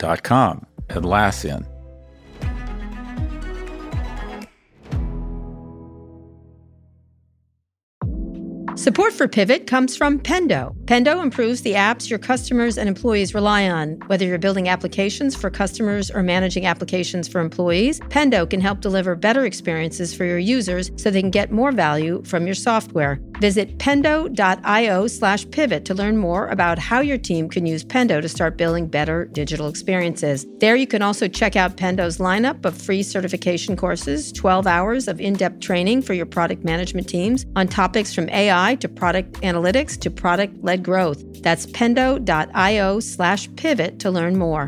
N.com. Atlassian. Support for Pivot comes from Pendo. Pendo improves the apps your customers and employees rely on. Whether you're building applications for customers or managing applications for employees, Pendo can help deliver better experiences for your users so they can get more value from your software. Visit pendo.io slash pivot to learn more about how your team can use Pendo to start building better digital experiences. There you can also check out Pendo's lineup of free certification courses, 12 hours of in-depth training for your product management teams on topics from AI to product analytics to product led growth. That's pendo.io slash pivot to learn more.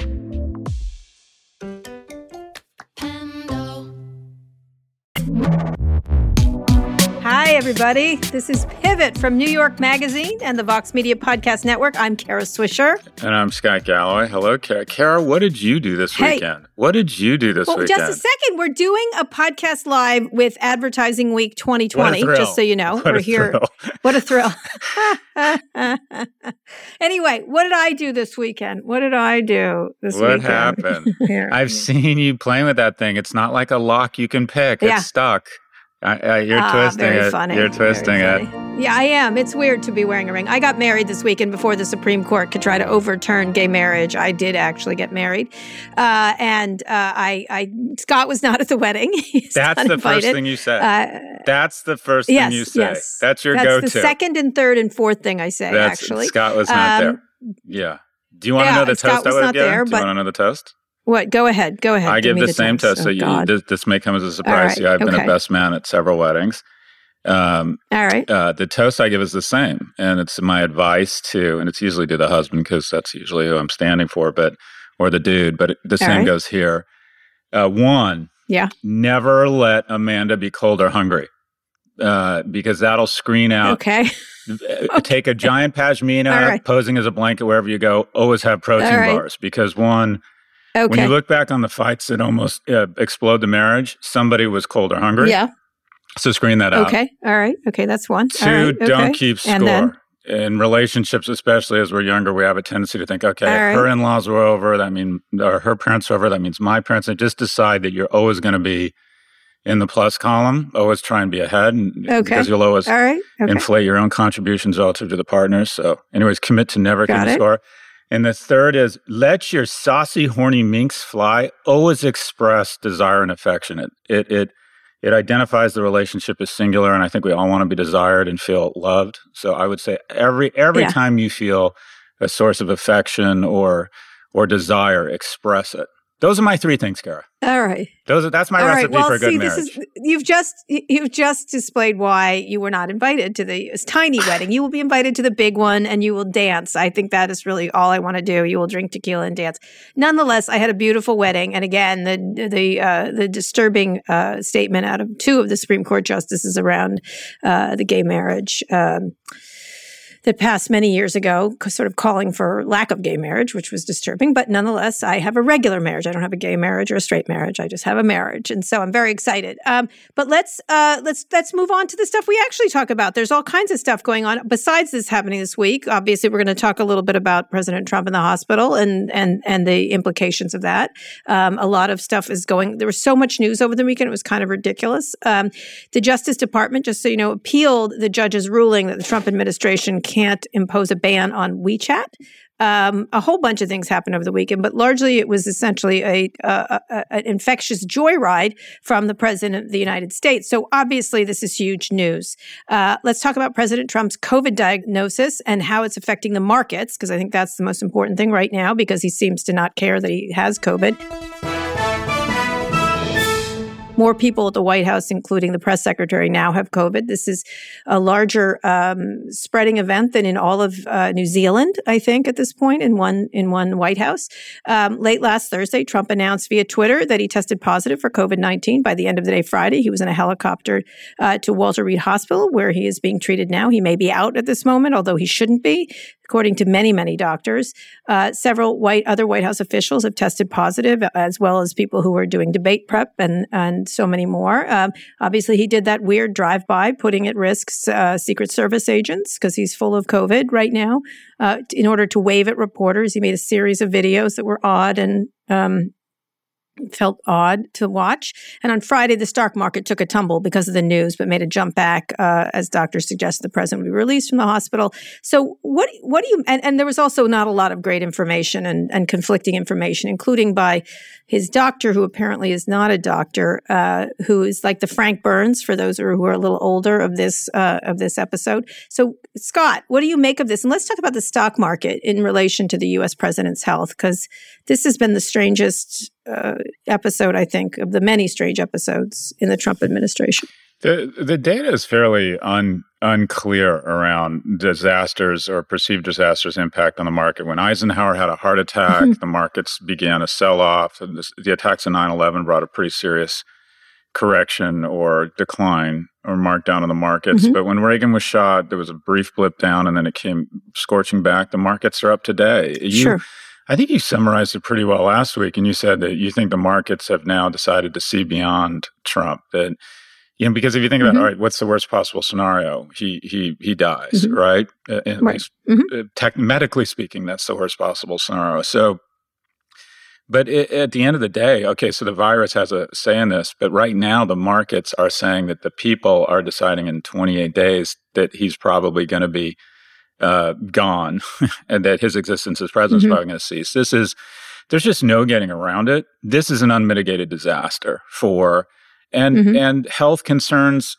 Hi, everybody. This is Pivot from New York Magazine and the Vox Media Podcast Network. I'm Kara Swisher. And I'm Scott Galloway. Hello, Kara. Kara, what did you do this Hey. weekend? What did you do this Well, weekend? just a second. We're doing a podcast live with Advertising Week 2020, What a just so you know. What We're here. thrill. What a thrill. anyway, what did I do this weekend? What did I do this What weekend? happened? I've seen you playing with that thing. It's not like a lock you can pick. Yeah. It's stuck. I, I, you're Ah, twisting very it. Funny. You're very twisting it. funny. Yeah, I am. It's weird to be wearing a ring. I got married this weekend before the Supreme Court could try to overturn gay marriage. I did actually get married, uh, and uh, I, I Scott was not at the wedding. That's the first thing you said. Uh, That's the first yes, thing you say. yes. That's your That's go-to. the second and third and fourth thing I say. That's, actually, Scott was not Um, there. Yeah. Do you want to yeah, know the Scott toast I was would have not given? there, Do you want to know the toast? What? Go ahead. Go ahead. I give me the, same toast. Oh, so you, this, this may come as a surprise right, I've been a best man at several weddings. Um, All right. uh, the toast I give is the same, and it's my advice to, and it's usually to the husband because that's usually who I'm standing for, but or the dude. But it, the All same right. goes here. Uh, one, Yeah. never let Amanda be cold or hungry, uh, because that'll screen out. Okay. Uh, Take a giant pashmina, right. posing as a blanket wherever you go. Always have protein right. bars because one, when you look back on the fights that almost uh, explode the marriage, somebody was cold or hungry. yeah. So screen that out. Okay. All right. Okay. That's one. Two, don't okay. keep score. And then? in relationships, especially as we're younger, we have a tendency to think, okay, right. her in-laws were over. That means, or her parents were over. That means my parents. And just decide that you're always going to be in the plus column. Always try and be ahead, and, Okay. because you'll always All right. Okay. inflate your own contributions relative to the partners. So, anyways, commit to never keep score. And the third is let your saucy, horny minx fly. Always express desire and affection. It it it, it identifies the relationship as singular, and I think we all want to be desired and feel loved. So I would say every every Yeah. time you feel a source of affection or or desire, express it. Those are my three things, Kara. All right. Those are that's my All right. recipe Well, for a good see, marriage. this is you've just you've just displayed why you were not invited to the tiny wedding. You will be invited to the big one, and you will dance. I think that is really all I want to do. You will drink tequila and dance. Nonetheless, I had a beautiful wedding, and again, the the uh, the disturbing uh, statement out of two of the Supreme Court justices around uh, the gay marriage. Um, that passed many years ago, sort of calling for lack of gay marriage, which was disturbing. But nonetheless, I have a regular marriage. I don't have a gay marriage or a straight marriage. I just have a marriage, and so I'm very excited. Um, but let's uh, let's let's move on to the stuff we actually talk about. There's all kinds of stuff going on besides this happening this week. Obviously, we're going to talk a little bit about President Trump in the hospital and and and the implications of that. Um, a lot of stuff is going. There was so much news over the weekend; it was kind of ridiculous. Um, the Justice Department, just so you know, appealed the judge's ruling that the Trump administration can't impose a ban on WeChat. Um, a whole bunch of things happened over the weekend, but largely it was essentially a, a, a an infectious joyride from the president of the United States. So obviously, this is huge news. Uh, let's talk about President Trump's COVID diagnosis and how it's affecting the markets, because I think that's the most important thing right now, because he seems to not care that he has COVID. More people at the White House, including the press secretary, now have COVID. This is a larger um, spreading event than in all of uh, New Zealand, I think, at this point in one in one White House. Um, late last Thursday, Trump announced via Twitter that he tested positive for COVID nineteen. By the end of the day, Friday, he was in a helicopter uh, to Walter Reed Hospital, where he is being treated now. He may be out at this moment, although he shouldn't be according to many, many doctors. Uh, several white other White House officials have tested positive, as well as people who were doing debate prep and and so many more. Um, obviously, he did that weird drive by, putting at risk uh, Secret Service agents because he's full of COVID right now. Uh, in order to wave at reporters, he made a series of videos that were odd and um, felt odd to watch. And on Friday, the stock market took a tumble because of the news, but made a jump back uh, as doctors suggested the president would be released from the hospital. So, what what do you? And, and there was also not a lot of great information and, and conflicting information, including by his doctor, who apparently is not a doctor, uh, who is like the Frank Burns for those who are a little older of this uh, of this episode. So, Scott, what do you make of this? And let's talk about the stock market in relation to the U.S. president's health, because this has been the strangest uh, episode, I think, of the many strange episodes in the Trump administration. The the data is fairly un, unclear around disasters or perceived disasters' impact on the market. When Eisenhower had a heart attack, mm-hmm. the markets began to sell off. The, the attacks of 9-11 brought a pretty serious correction or decline or markdown in the markets. Mm-hmm. But when Reagan was shot, there was a brief blip down and then it came scorching back. The markets are up today. You, sure. I think you summarized it pretty well last week, and you said that you think the markets have now decided to see beyond Trump. That you know, because if you think about, mm-hmm. all right, what's the worst possible scenario? He he he dies, mm-hmm. right? At right. Least, mm-hmm. Uh, tech, medically speaking, that's the worst possible scenario. So, but it, at the end of the day, okay, so the virus has a say in this, but right now the markets are saying that the people are deciding in 28 days that he's probably going to be uh, gone, and that his existence as president is mm-hmm. probably going to cease. This is there's just no getting around it. This is an unmitigated disaster for and mm-hmm. and health concerns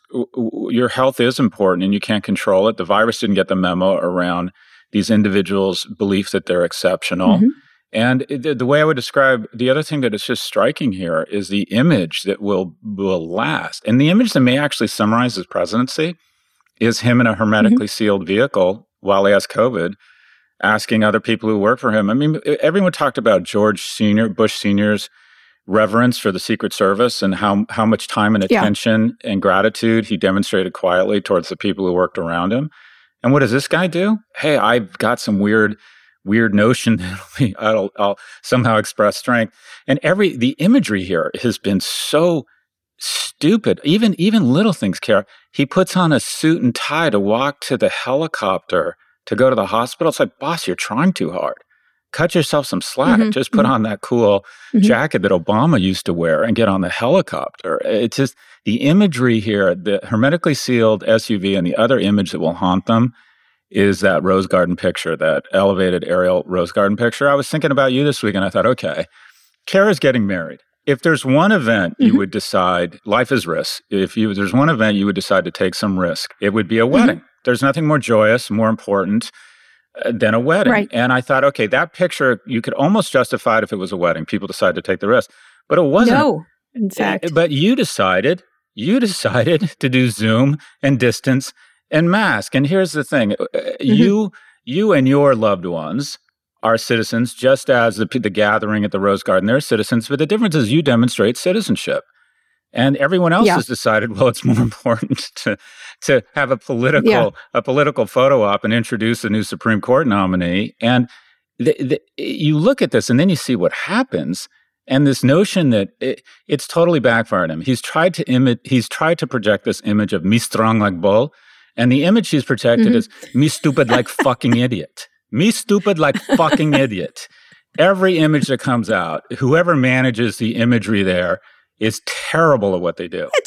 your health is important and you can't control it the virus didn't get the memo around these individuals belief that they're exceptional mm-hmm. and the, the, way i would describe the other thing that is just striking here is the image that will will last and the image that may actually summarize his presidency is him in a hermetically mm-hmm. sealed vehicle while he has covid asking other people who work for him i mean everyone talked about george senior bush senior's reverence for the Secret Service and how how much time and attention yeah. and gratitude he demonstrated quietly towards the people who worked around him. And what does this guy do? Hey, I've got some weird weird notion that I'll, I'll somehow express strength. And every the imagery here has been so stupid. Even even little things care. He puts on a suit and tie to walk to the helicopter to go to the hospital. It's like, boss, you're trying too hard cut yourself some slack. Mm-hmm, just put mm-hmm. on that cool mm-hmm. jacket that Obama used to wear and get on the helicopter. It's just the imagery here, the hermetically sealed SUV, and the other image that will haunt them is that rose garden picture, that elevated aerial rose garden picture. I was thinking about you this week and I thought, okay, Kara's getting married. If there's one event you mm-hmm. would decide, life is risk. If you, there's one event you would decide to take some risk, it would be a wedding. Mm-hmm. There's nothing more joyous, more important uh, than a wedding. Right. And I thought, okay, that picture, you could almost justify it if it was a wedding. People decided to take the risk, but it wasn't. No, in eh, fact. But you decided, you decided to do Zoom and distance and mask. And here's the thing uh, mm-hmm. you, you and your loved ones are citizens, just as the, the gathering at the Rose Garden, they're citizens, but the difference is you demonstrate citizenship. And everyone else yeah. has decided, well, it's more important to to have a political yeah. a political photo op and introduce a new Supreme Court nominee. And the, the, you look at this, and then you see what happens. And this notion that it, it's totally backfired him. He's tried to imi- He's tried to project this image of me strong like bull, and the image he's projected mm-hmm. is me stupid like fucking idiot. Me stupid like fucking idiot. Every image that comes out, whoever manages the imagery there is terrible at what they do. Yeah,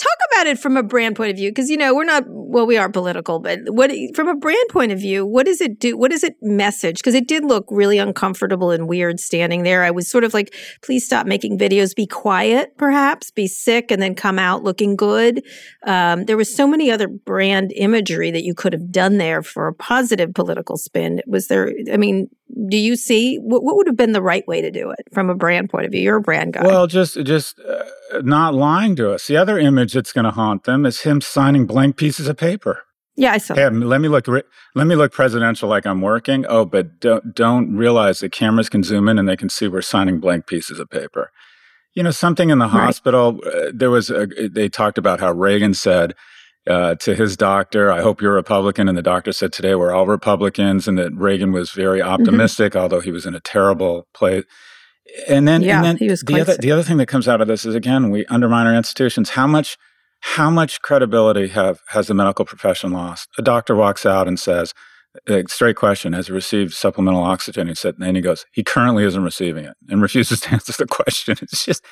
it from a brand point of view, because you know we're not well, we are political, but what from a brand point of view, what does it do? What does it message? Because it did look really uncomfortable and weird standing there. I was sort of like, please stop making videos. Be quiet, perhaps. Be sick, and then come out looking good. Um, there was so many other brand imagery that you could have done there for a positive political spin. Was there? I mean, do you see what, what would have been the right way to do it from a brand point of view? You're a brand guy. Well, just just. Uh, not lying to us. The other image that's going to haunt them is him signing blank pieces of paper. Yeah, I saw. Hey, let me look. Let me look presidential, like I'm working. Oh, but don't don't realize the cameras can zoom in and they can see we're signing blank pieces of paper. You know, something in the right. hospital. Uh, there was. A, they talked about how Reagan said uh, to his doctor, "I hope you're Republican," and the doctor said, "Today we're all Republicans," and that Reagan was very mm-hmm. optimistic, mm-hmm. although he was in a terrible place. And then, yeah, and then he was the other, the other thing that comes out of this is again, we undermine our institutions. How much how much credibility have has the medical profession lost? A doctor walks out and says, a straight question, has he received supplemental oxygen? He said, and he goes, he currently isn't receiving it and refuses to answer the question. It's just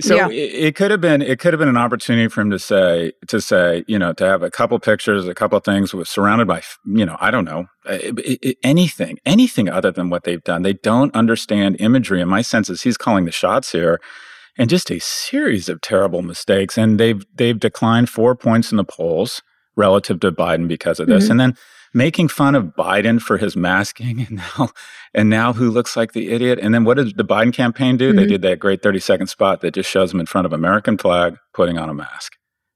so yeah. it, it, could have been it could have been an opportunity for him to say to say you know to have a couple pictures a couple things with surrounded by you know I don't know eh, eh, eh, anything anything other than what they've done. They don't understand imagery. In my sense is he's calling the shots here and just a series of terrible mistakes. And they've they've declined four points in the polls relative to Biden because of this. Mm-hmm. And then making fun of Biden for his masking and now and now who looks like the idiot. And then what did the Biden campaign do? Mm-hmm. They did that great 30 second spot that just shows him in front of American flag putting on a mask.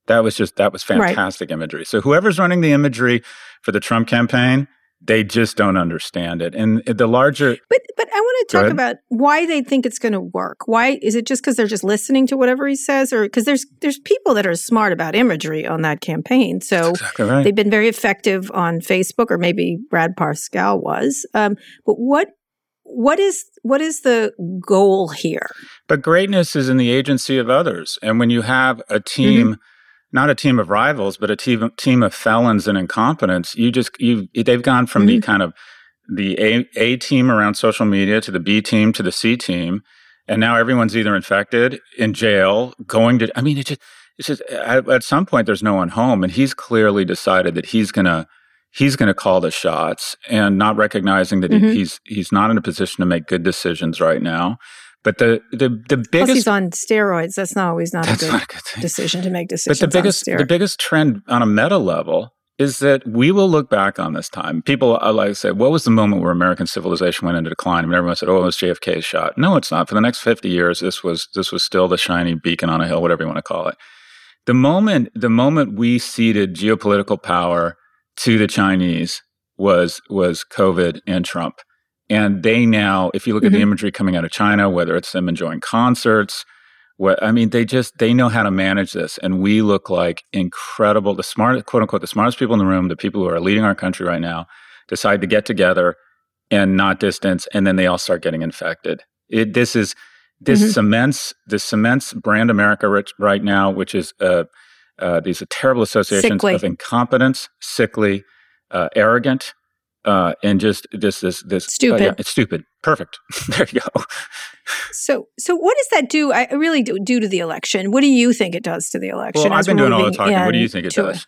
That was just that was fantastic right. imagery. So whoever's running the imagery for the Trump campaign, they just don't understand it. And the larger But but I want to talk about why they think it's going to work. Why is it just cuz they're just listening to whatever he says or cuz there's there's people that are smart about imagery on that campaign. So exactly right. they've been very effective on Facebook or maybe Brad Parscale was. Um, but what what is what is the goal here? But greatness is in the agency of others. And when you have a team mm-hmm not a team of rivals, but a team team of felons and incompetents. You just you they've gone from mm-hmm. the kind of the A, A team around social media to the B team to the C team, and now everyone's either infected, in jail, going to. I mean, it just it's just at, at some point there's no one home, and he's clearly decided that he's gonna he's going to call the shots and not recognizing that mm-hmm. he's he's not in a position to make good decisions right now but the the the biggest Plus he's on steroids. That's not always not a good, not a good decision to make decisions. But the biggest the biggest trend on a meta level is that we will look back on this time. People uh, I like to say, what was the moment where American civilization went into decline? And everyone said, "Oh, it was JFK's shot." No, it's not. For the next fifty years, this was this was still the shiny beacon on a hill, whatever you want to call it. The moment the moment we ceded geopolitical power to the Chinese was was COVID and Trump. And they now, if you look mm-hmm. at the mm-hmm. imagery coming out of China, whether it's them enjoying concerts, what I mean, they just they know how to manage this, and we look like incredible, the smart, quote unquote, the smartest people in the room, the people who are leading our country right now, decide to get together and not distance, and then they all start getting infected. It, this is this mm-hmm. cements this cements brand America right now, which is uh, uh, these terrible associations sickly. of incompetence, sickly, uh, arrogant, uh, and just this this this stupid. Uh, yeah, it's stupid. Perfect. there you go. So so what does that do? I really do, do to the election. What do you think it does to the election? Well, I've been doing all the talking. What do you think it does?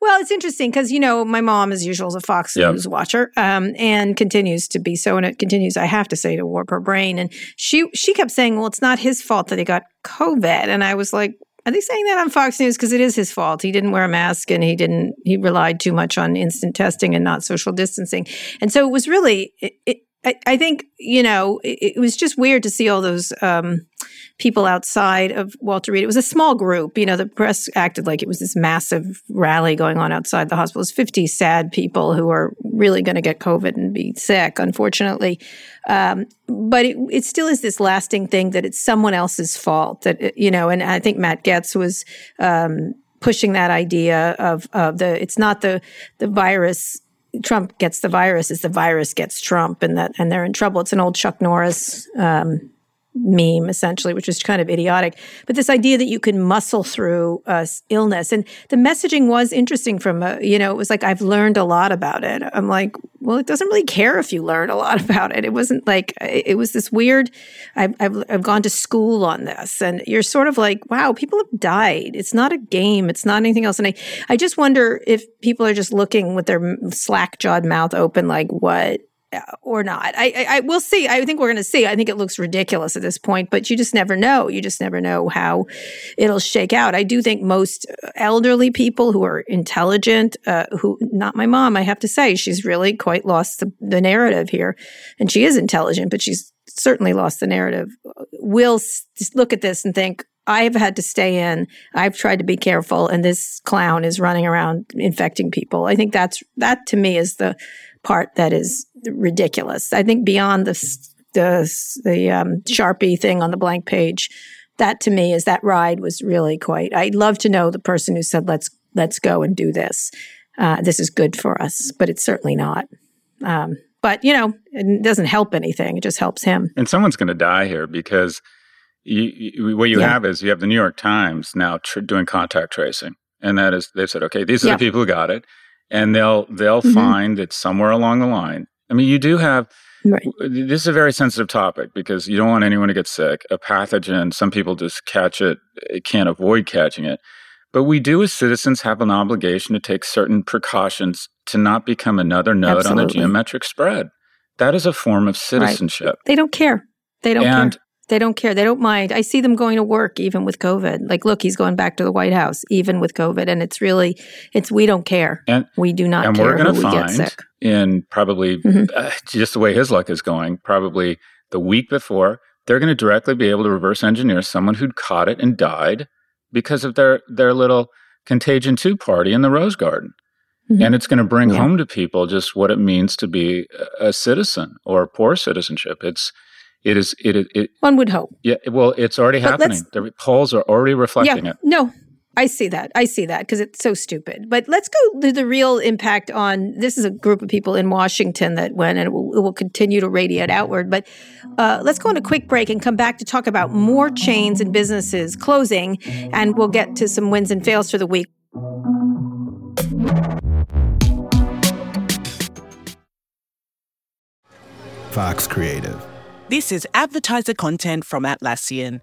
Well, it's interesting because you know my mom, as usual, is a Fox yep. News watcher, um, and continues to be so. And it continues, I have to say, to warp her brain. And she she kept saying, "Well, it's not his fault that he got COVID," and I was like, are they saying that on Fox News? Because it is his fault. He didn't wear a mask and he didn't, he relied too much on instant testing and not social distancing. And so it was really, it, it, I, I, think, you know, it, it, was just weird to see all those um, people outside of Walter Reed. It was a small group. You know, the press acted like it was this massive rally going on outside the hospital. It was 50 sad people who are really going to get COVID and be sick, unfortunately. Um, but it, it, still is this lasting thing that it's someone else's fault that, you know, and I think Matt Gaetz was, um, pushing that idea of, of the, it's not the, the virus Trump gets the virus is the virus gets Trump and that and they're in trouble. It's an old Chuck Norris um, meme essentially which is kind of idiotic but this idea that you can muscle through uh, illness. And the messaging was interesting from a, you know it was like i've learned a lot about it. I'm like well it doesn't really care if you learn a lot about it. It wasn't like it was this weird I've, I've, I've gone to school on this. And you're sort of like wow people have died. It's not a game. It's not anything else. And i, I just wonder if people are just looking with their slack jawed mouth open like what or not. I, I, I will see. I think we're going to see. I think it looks ridiculous at this point, but you just never know. You just never know how it'll shake out. I do think most elderly people who are intelligent, uh, who not my mom, I have to say, she's really quite lost the, the narrative here, and she is intelligent, but she's certainly lost the narrative will look at this and think, I've had to stay in. I've tried to be careful, and this clown is running around infecting people. I think that's that to me is the part that is ridiculous. I think beyond the the the um, sharpie thing on the blank page, that to me is that ride was really quite. I'd love to know the person who said let's let's go and do this. Uh, this is good for us, but it's certainly not. Um, but you know, it doesn't help anything. It just helps him. And someone's going to die here because you, you, what you yeah. have is you have the New York Times now tr- doing contact tracing, and that is they've said, okay, these are yeah. the people who got it, and they'll they'll mm-hmm. find it somewhere along the line. I mean, you do have. Right. This is a very sensitive topic because you don't want anyone to get sick. A pathogen, some people just catch it, it can't avoid catching it. But we do, as citizens, have an obligation to take certain precautions to not become another node Absolutely. on the geometric spread. That is a form of citizenship. Right. They don't care. They don't and, care. They don't care. They don't mind. I see them going to work even with COVID. Like, look, he's going back to the White House even with COVID, and it's really, it's we don't care. And we do not. And care we're going to find in probably mm-hmm. uh, just the way his luck is going, probably the week before, they're going to directly be able to reverse engineer someone who'd caught it and died because of their their little contagion two party in the Rose Garden. Mm-hmm. And it's going to bring yeah. home to people just what it means to be a citizen or poor citizenship. It's it is it, it, it one would hope. Yeah, well, it's already but happening. The polls are already reflecting yeah, it. No, I see that. I see that because it's so stupid. But let's go to the real impact on this is a group of people in Washington that went and it will, it will continue to radiate outward. But uh, let's go on a quick break and come back to talk about more chains and businesses closing. And we'll get to some wins and fails for the week. Vox Creative. This is advertiser content from Atlassian.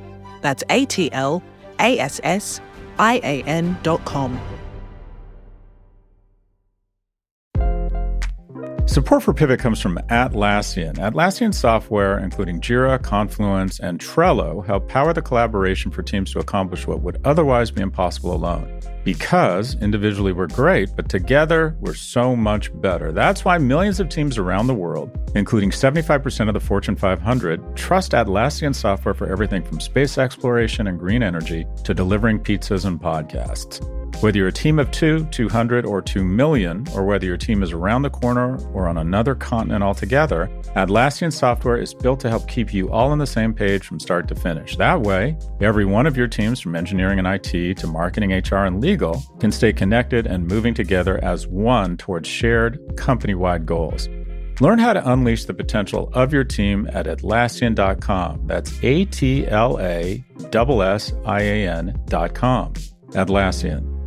That's A T L A S S I A N dot com. Support for Pivot comes from Atlassian. Atlassian software, including Jira, Confluence, and Trello, help power the collaboration for teams to accomplish what would otherwise be impossible alone. Because individually we're great, but together we're so much better. That's why millions of teams around the world, including 75% of the Fortune 500, trust Atlassian software for everything from space exploration and green energy to delivering pizzas and podcasts. Whether you're a team of two, 200, or 2 million, or whether your team is around the corner or on another continent altogether, Atlassian software is built to help keep you all on the same page from start to finish. That way, every one of your teams from engineering and IT to marketing, HR, and legal can stay connected and moving together as one towards shared company wide goals. Learn how to unleash the potential of your team at Atlassian.com. That's A T L A S S I A N.com. Atlassian.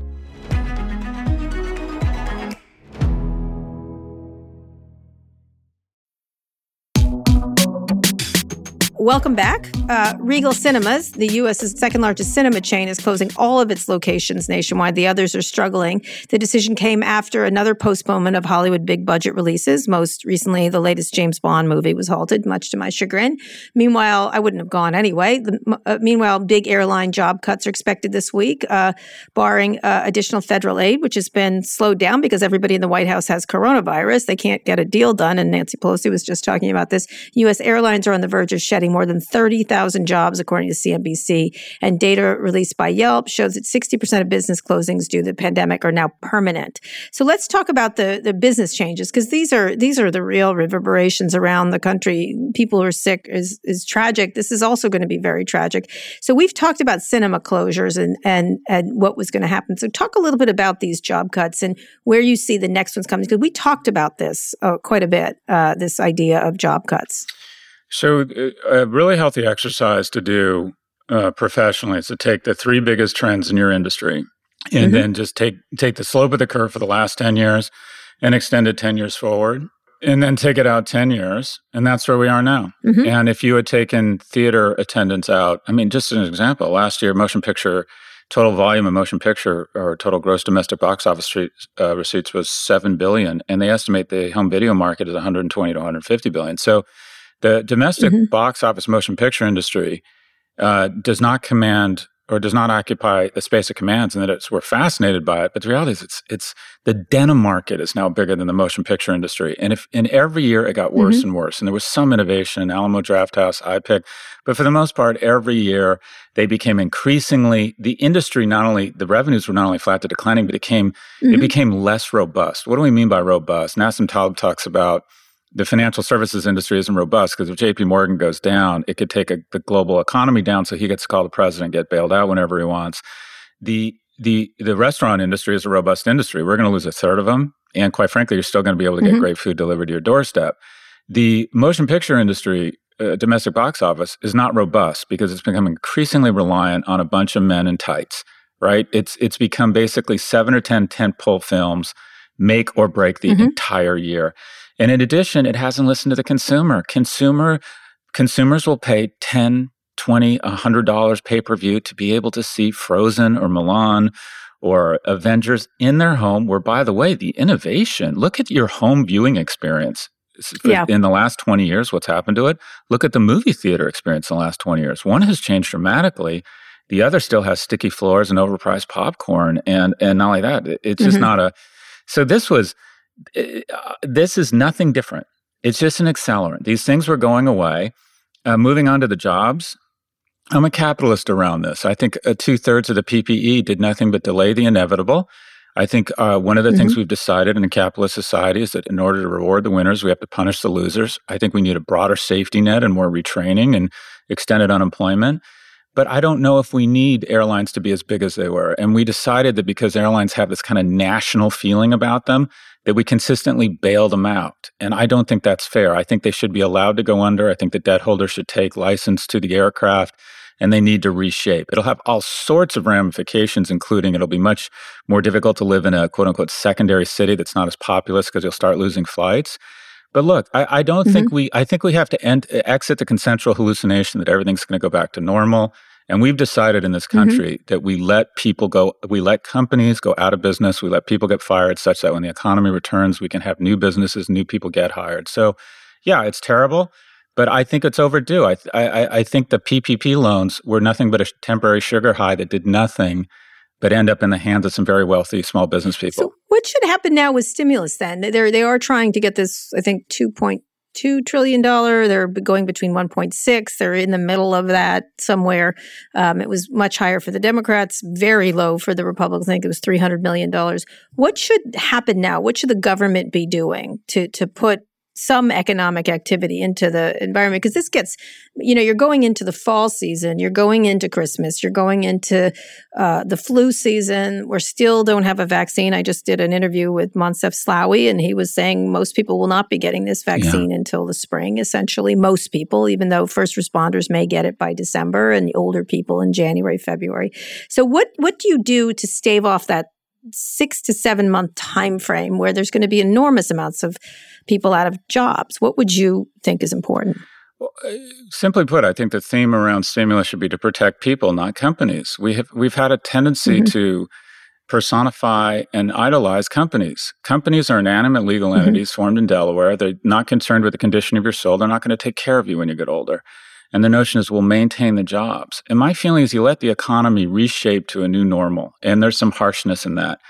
Welcome back. Uh, Regal Cinemas, the U.S.'s second largest cinema chain, is closing all of its locations nationwide. The others are struggling. The decision came after another postponement of Hollywood big budget releases. Most recently, the latest James Bond movie was halted, much to my chagrin. Meanwhile, I wouldn't have gone anyway. The, uh, meanwhile, big airline job cuts are expected this week, uh, barring uh, additional federal aid, which has been slowed down because everybody in the White House has coronavirus. They can't get a deal done. And Nancy Pelosi was just talking about this. U.S. airlines are on the verge of shedding more than 30,000 jobs, according to CNBC. And data released by Yelp shows that 60% of business closings due to the pandemic are now permanent. So let's talk about the, the business changes because these are these are the real reverberations around the country. People who are sick is is tragic. This is also going to be very tragic. So we've talked about cinema closures and and and what was going to happen. So talk a little bit about these job cuts and where you see the next ones coming because we talked about this uh, quite a bit. Uh, this idea of job cuts. So, uh, a really healthy exercise to do uh, professionally is to take the three biggest trends in your industry and mm-hmm. then just take take the slope of the curve for the last 10 years and extend it 10 years forward and then take it out 10 years and that's where we are now mm-hmm. and if you had taken theater attendance out i mean just an example last year motion picture total volume of motion picture or total gross domestic box office uh, receipts was 7 billion and they estimate the home video market is 120 to 150 billion so the domestic mm-hmm. box office motion picture industry uh, does not command or does not occupy the space it commands, and that it's we're fascinated by it. But the reality is, it's it's the denim market is now bigger than the motion picture industry, and if in every year it got worse mm-hmm. and worse, and there was some innovation, in Alamo Drafthouse, iPic, but for the most part, every year they became increasingly the industry. Not only the revenues were not only flat to declining, but it came mm-hmm. it became less robust. What do we mean by robust? Nassim Taleb talks about the financial services industry isn't robust because if JP Morgan goes down, it could take a, the global economy down. So he gets to call the president, get bailed out whenever he wants. The the the restaurant industry is a robust industry. We're going to lose a third of them, and quite frankly, you're still going to be able to get mm-hmm. great food delivered to your doorstep. The motion picture industry, uh, domestic box office, is not robust because it's become increasingly reliant on a bunch of men in tights. Right? It's it's become basically seven or ten tentpole films make or break the mm-hmm. entire year. And in addition, it hasn't listened to the consumer. Consumer consumers will pay 10, 20, $100 pay-per-view to be able to see Frozen or Mulan or Avengers in their home where by the way, the innovation, look at your home viewing experience. Yeah. In the last 20 years, what's happened to it? Look at the movie theater experience in the last 20 years. One has changed dramatically. The other still has sticky floors and overpriced popcorn. And, and not only that, it's just mm-hmm. not a, so this was, uh, this is nothing different. It's just an accelerant. These things were going away. Uh, moving on to the jobs, I'm a capitalist around this. I think uh, two thirds of the PPP did nothing but delay the inevitable. I think uh, one of the mm-hmm. things we've decided in a capitalist society is that in order to reward the winners, we have to punish the losers. I think we need a broader safety net and more retraining and extended unemployment. But I don't know if we need airlines to be as big as they were. And we decided that because airlines have this kind of national feeling about them, that we consistently bail them out. And I don't think that's fair. I think they should be allowed to go under. I think the debt holders should take license to the aircraft and they need to reshape. It'll have all sorts of ramifications, including it'll be much more difficult to live in a quote unquote secondary city that's not as populous because you'll start losing flights. But look, I, I don't mm-hmm. think we. I think we have to end, exit the consensual hallucination that everything's going to go back to normal. And we've decided in this mm-hmm. country mm-hmm. that we let people go, we let companies go out of business, we let people get fired, such that when the economy returns, we can have new businesses, new people get hired. So, yeah, it's terrible, but I think it's overdue. I, I, I think the PPP loans were nothing but a temporary sugar high that did nothing but end up in the hands of some very wealthy small business people. So what should happen now with stimulus then? They're, they are trying to get this, I think, $2.2 trillion. They're going between 1.6. They're in the middle of that somewhere. Um, it was much higher for the Democrats, very low for the Republicans. I think it was $300 million. What should happen now? What should the government be doing to, to put some economic activity into the environment because this gets you know you're going into the fall season you're going into christmas you're going into uh, the flu season. We still don't have a vaccine. I just did an interview with Moncef Slaoui and he was saying most people will not be getting this vaccine yeah. until the spring essentially. Most people even though first responders may get it by december and older people in january february. So what what do you do to stave off that six to seven month time frame where there's going to be enormous amounts of people out of jobs what would you think is important simply put, I think the theme around stimulus should be to protect people, not companies. We have we've had a tendency mm-hmm. to personify and idolize companies. Companies are inanimate legal mm-hmm. entities mm-hmm. formed in Delaware. They're not concerned with the condition of your soul. They're not going to take care of you when you get older. And the notion is we'll maintain the jobs. And my feeling is you let the economy reshape to a new normal. And there's some harshness in that.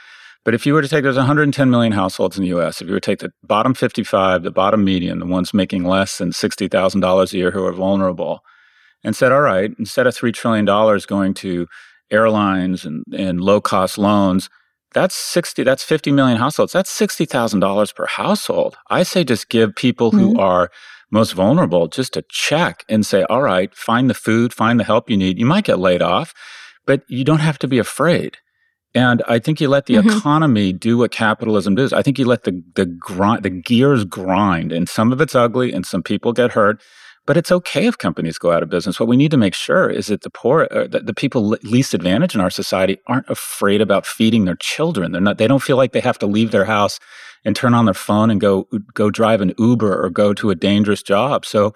But if you were to take, there's 110 million households in the US. If you were to take the bottom 55, the bottom median, the ones making less than $60,000 a year who are vulnerable, and said, all right, instead of $3 trillion going to airlines and, and low cost loans, that's 60, that's 50 million households. That's $60,000 per household. I say just give people mm-hmm. who are most vulnerable just to check and say, all right, find the food, find the help you need. You might get laid off, but you don't have to be afraid. And I think you let the mm-hmm. economy do what capitalism does. I think you let the the grind, the gears grind, and some of it's ugly, and some people get hurt. But it's okay if companies go out of business. What we need to make sure is that the poor, uh, that the people least advantaged in our society, aren't afraid about feeding their children. They're not. They don't feel like they have to leave their house and turn on their phone and go go drive an Uber or go to a dangerous job. So,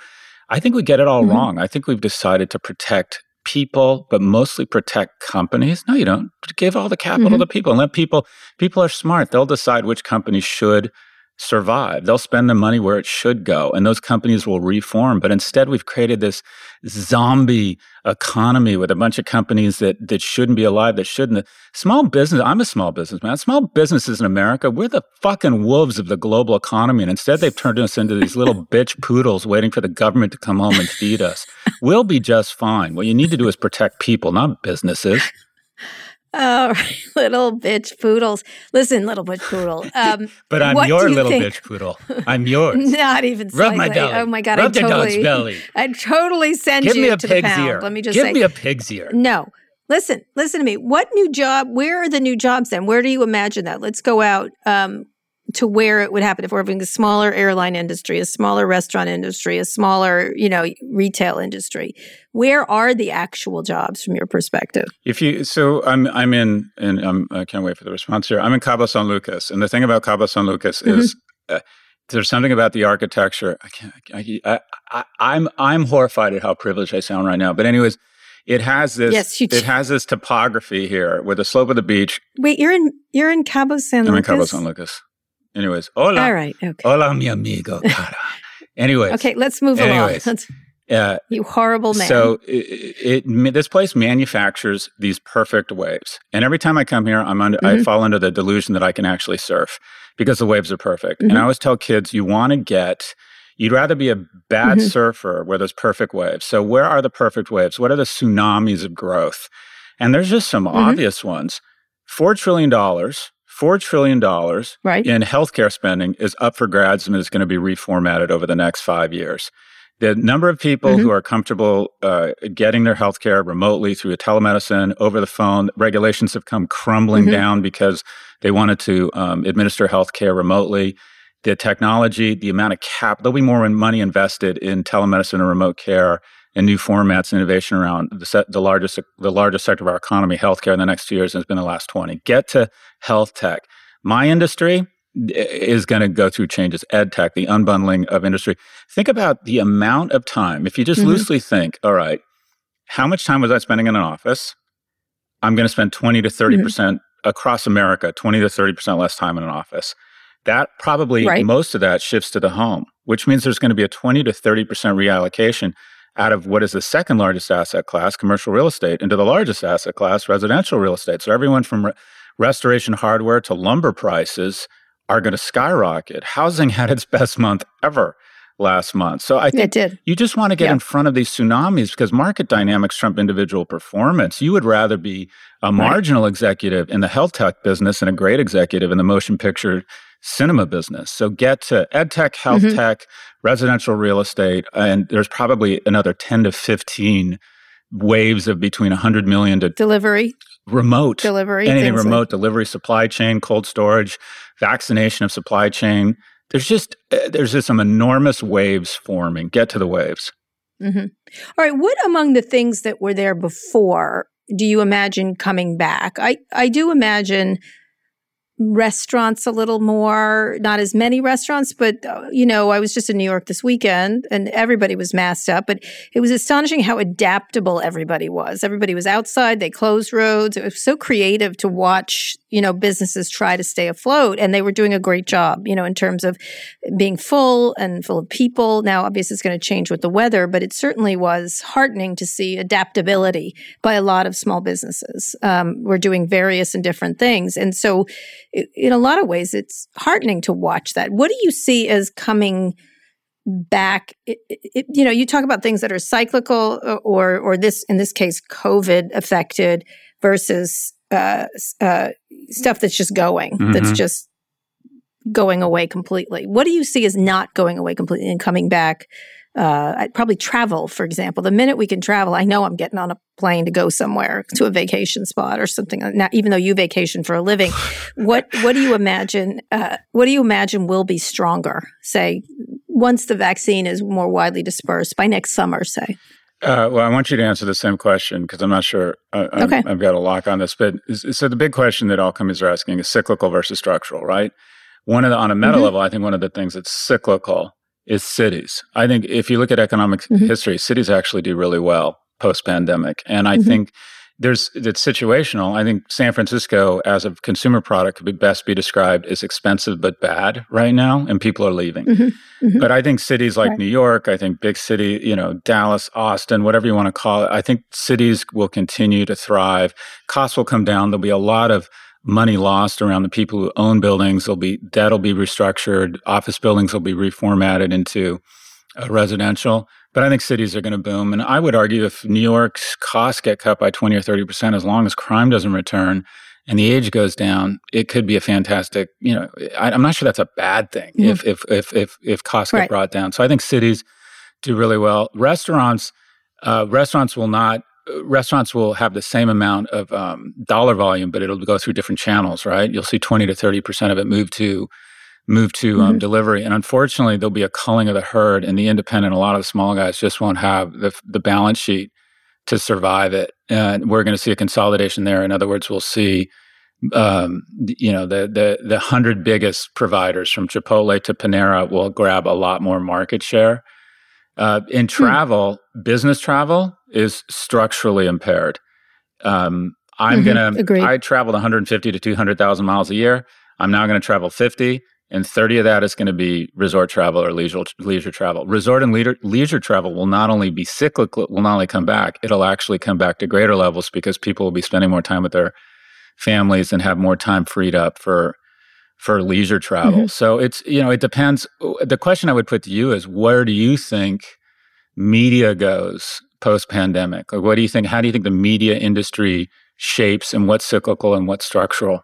I think we get it all mm-hmm. wrong. I think we've decided to protect people, but mostly protect companies. No, you don't. Give all the capital mm-hmm. to people and let people. People are smart. They'll decide which companies should survive. They'll spend the money where it should go, and those companies will reform. But instead, we've created this zombie economy with a bunch of companies that that shouldn't be alive, that shouldn't. Small business. I'm a small businessman. Small businesses in America, we're the fucking wolves of the global economy, and instead, they've turned us into these little bitch poodles waiting for the government to come home and feed us. We'll be just fine. What you need to do is protect people, not businesses. Oh, little bitch poodles. Listen, little bitch poodle. Um, but I'm your little think? bitch poodle. I'm yours. Not even slightly. Rub my belly. Oh my god! Rub I totally, dog's belly. I totally send Give you me a to pig's the pound. ear. Let me just Give say. me a pig's ear. No, listen, listen to me. What new job? Where are the new jobs then? Where do you imagine that? Let's go out. Um, to where it would happen if we're having a smaller airline industry, a smaller restaurant industry, a smaller, you know, retail industry. Where are the actual jobs from your perspective? If you so I'm I'm in and I'm, I can't wait for the response here. I'm in Cabo San Lucas, and the thing about Cabo San Lucas mm-hmm. is. Uh, there's something about the architecture. I can't. I, I, I'm I'm horrified at how privileged I sound right now. But anyways, it has this. Yes, it has this topography here with the slope of the beach. Wait, you're in you're in Cabo San Lucas. I'm in Cabo San Lucas. Anyways, hola. All right. Okay. Hola, mi amigo. Kara. Anyways. okay, let's move anyways, along. uh, you horrible man. So it, it, this place manufactures these perfect waves, and every time I come here, I'm under, mm-hmm. I fall into the delusion that I can actually surf because the waves are perfect. Mm-hmm. And I always tell kids, you want to get. You'd rather be a bad mm-hmm. surfer where there's perfect waves. So where are the perfect waves? What are the tsunamis of growth? And there's just some mm-hmm. obvious ones. Four trillion dollars $4 trillion right. in healthcare spending is up for grabs and is going to be reformatted over the next five years. The number of people mm-hmm. who are comfortable uh, getting their healthcare remotely through telemedicine, over the phone, regulations have come crumbling mm-hmm. down because they wanted to um, administer healthcare remotely. The technology, the amount of cap, there'll be more money invested in telemedicine and remote care and new formats innovation around the, set, the largest the largest sector of our economy, healthcare, in the next two years has been the last 20. Get to health tech. My industry is going to go through changes. Ed tech, the unbundling of industry. Think about the amount of time. If you just mm-hmm. loosely think, all right, how much time was I spending in an office? I'm going to spend 20 to 30 mm-hmm. percent across America, 20 to 30 percent less time in an office. That probably right. most of that shifts to the home, which means there's going to be a 20 to 30 percent reallocation out of what is the second largest asset class, commercial real estate, into the largest asset class, residential real estate. So everyone from re- restoration hardware to lumber prices are going to skyrocket. Housing had its best month ever last month. So I think you just want to get yeah. in front of these tsunamis because market dynamics trump individual performance. You would rather be a marginal right. executive in the health tech business and a great executive in the motion picture cinema business. So get to ed tech, health mm-hmm. tech, residential real estate, and there's probably another 10 to 15 waves of between 100 million to delivery, remote delivery, anything remote like- delivery, supply chain, cold storage, vaccination of supply chain. There's just uh, there's just some enormous waves forming. Get to the waves. Mm-hmm. All right. What among the things that were there before do you imagine coming back? I I do imagine restaurants a little more, not as many restaurants, but uh, you know, I was just in New York this weekend and everybody was masked up, but it was astonishing how adaptable everybody was. Everybody was outside, they closed roads. It was so creative to watch, you know, businesses try to stay afloat and they were doing a great job, you know, in terms of being full and full of people. Now, obviously it's going to change with the weather, but it certainly was heartening to see adaptability by a lot of small businesses. Um, we're doing various and different things. And so in a lot of ways, it's heartening to watch that. What do you see as coming back? It, it, you know, you talk about things that are cyclical, uh, or or this in this case, COVID affected versus uh, uh, stuff that's just going, mm-hmm. that's just going away completely. What do you see as not going away completely and coming back? uh, probably travel, for example. The minute we can travel, I know I'm getting on a plane to go somewhere to a vacation spot or something. Now, even though you vacation for a living, what what do you imagine? Uh, what do you imagine will be stronger? Say once the vaccine is more widely dispersed by next summer, say. Uh, well, I want you to answer the same question because I'm not sure. Uh, okay. I've got a lock on this, but so the big question that all companies are asking is cyclical versus structural, right? One of the on a meta mm-hmm. level, I think one of the things that's cyclical is cities. I think if you look at economic mm-hmm. history, cities actually do really well post pandemic. And I mm-hmm. think there's it's situational. I think San Francisco as a consumer product could be best be described as expensive but bad right now, and people are leaving. Mm-hmm. mm-hmm. But I think cities like right. New York, I think big city, you know, Dallas, Austin, whatever you want to call it, I think cities will continue to thrive. Costs will come down. There'll be a lot of money lost around the people who own buildings. There'll be debt will be restructured. Office buildings will be reformatted into uh, residential. But I think cities are going to boom. And I would argue if New York's costs get cut by 20 or 30%, as long as crime doesn't return and the age goes down, it could be a fantastic, you know, I, am not sure that's a bad thing mm-hmm. if, if, if, if, if costs right. get brought down. So I think cities do really well. Restaurants, uh, restaurants will not restaurants will have the same amount of um, dollar volume, but it'll go through different channels, right? You'll see 20 to 30% of it move to move to um, mm-hmm. delivery. And unfortunately, there'll be a culling of the herd and the independent, a lot of the small guys just won't have the, the balance sheet to survive it. And we're going to see a consolidation there. In other words, we'll see, um, you know, the, the, the hundred biggest providers from Chipotle to Panera will grab a lot more market share. Uh, in hmm. travel, business travel is structurally impaired. Um, I'm mm-hmm. gonna. Agreed. I traveled 150 to 200,000 miles a year. I'm now going to travel 50, and 30 of that is going to be resort travel or leisure leisure travel. Resort and leisure, leisure travel will not only be cyclical, will not only come back, it'll actually come back to greater levels because people will be spending more time with their families and have more time freed up for for leisure travel. Mm-hmm. So it's, you know, it depends. The question I would put to you is where do you think media goes post pandemic? Like, what do you think? How do you think the media industry shapes and what's cyclical and what's structural?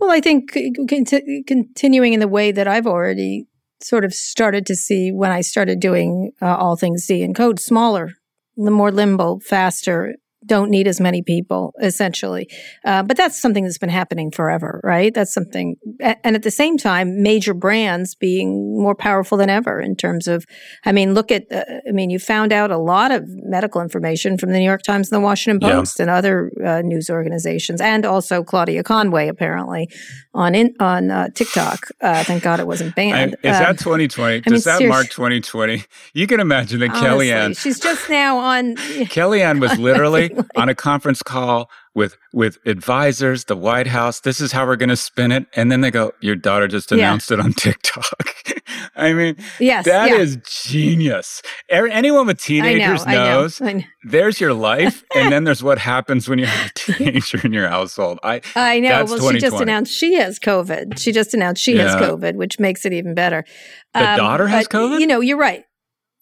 Well, I think cont- continuing in the way that I've already sort of started to see when I started doing uh, All Things D and code, smaller, the more limbo, faster, don't need as many people essentially. Uh, but that's something that's been happening forever right? That's something and at the same time major brands being more powerful than ever in terms of i mean look at uh, i mean you found out a lot of medical information from the new york times and the washington post yeah. and other uh, news organizations and also claudia conway apparently on in, on uh, tiktok. Uh, thank god it wasn't banned. I, is um, that 2020 does mean, that mark 2020 you can imagine that honestly, kellyanne she's just now on kellyanne was literally on a conference call with with advisors, the White House. This is how we're going to spin it, and then they go, "Your daughter just announced yeah. it on TikTok." I mean, yes, that yeah. is genius. Anyone with teenagers I know, knows. I know, I know. There's your life, and then there's what happens when you have a teenager in your household. I I know. Well, she just announced she has COVID. She just announced she yeah. has COVID, which makes it even better. The um, daughter has COVID. You know, you're right.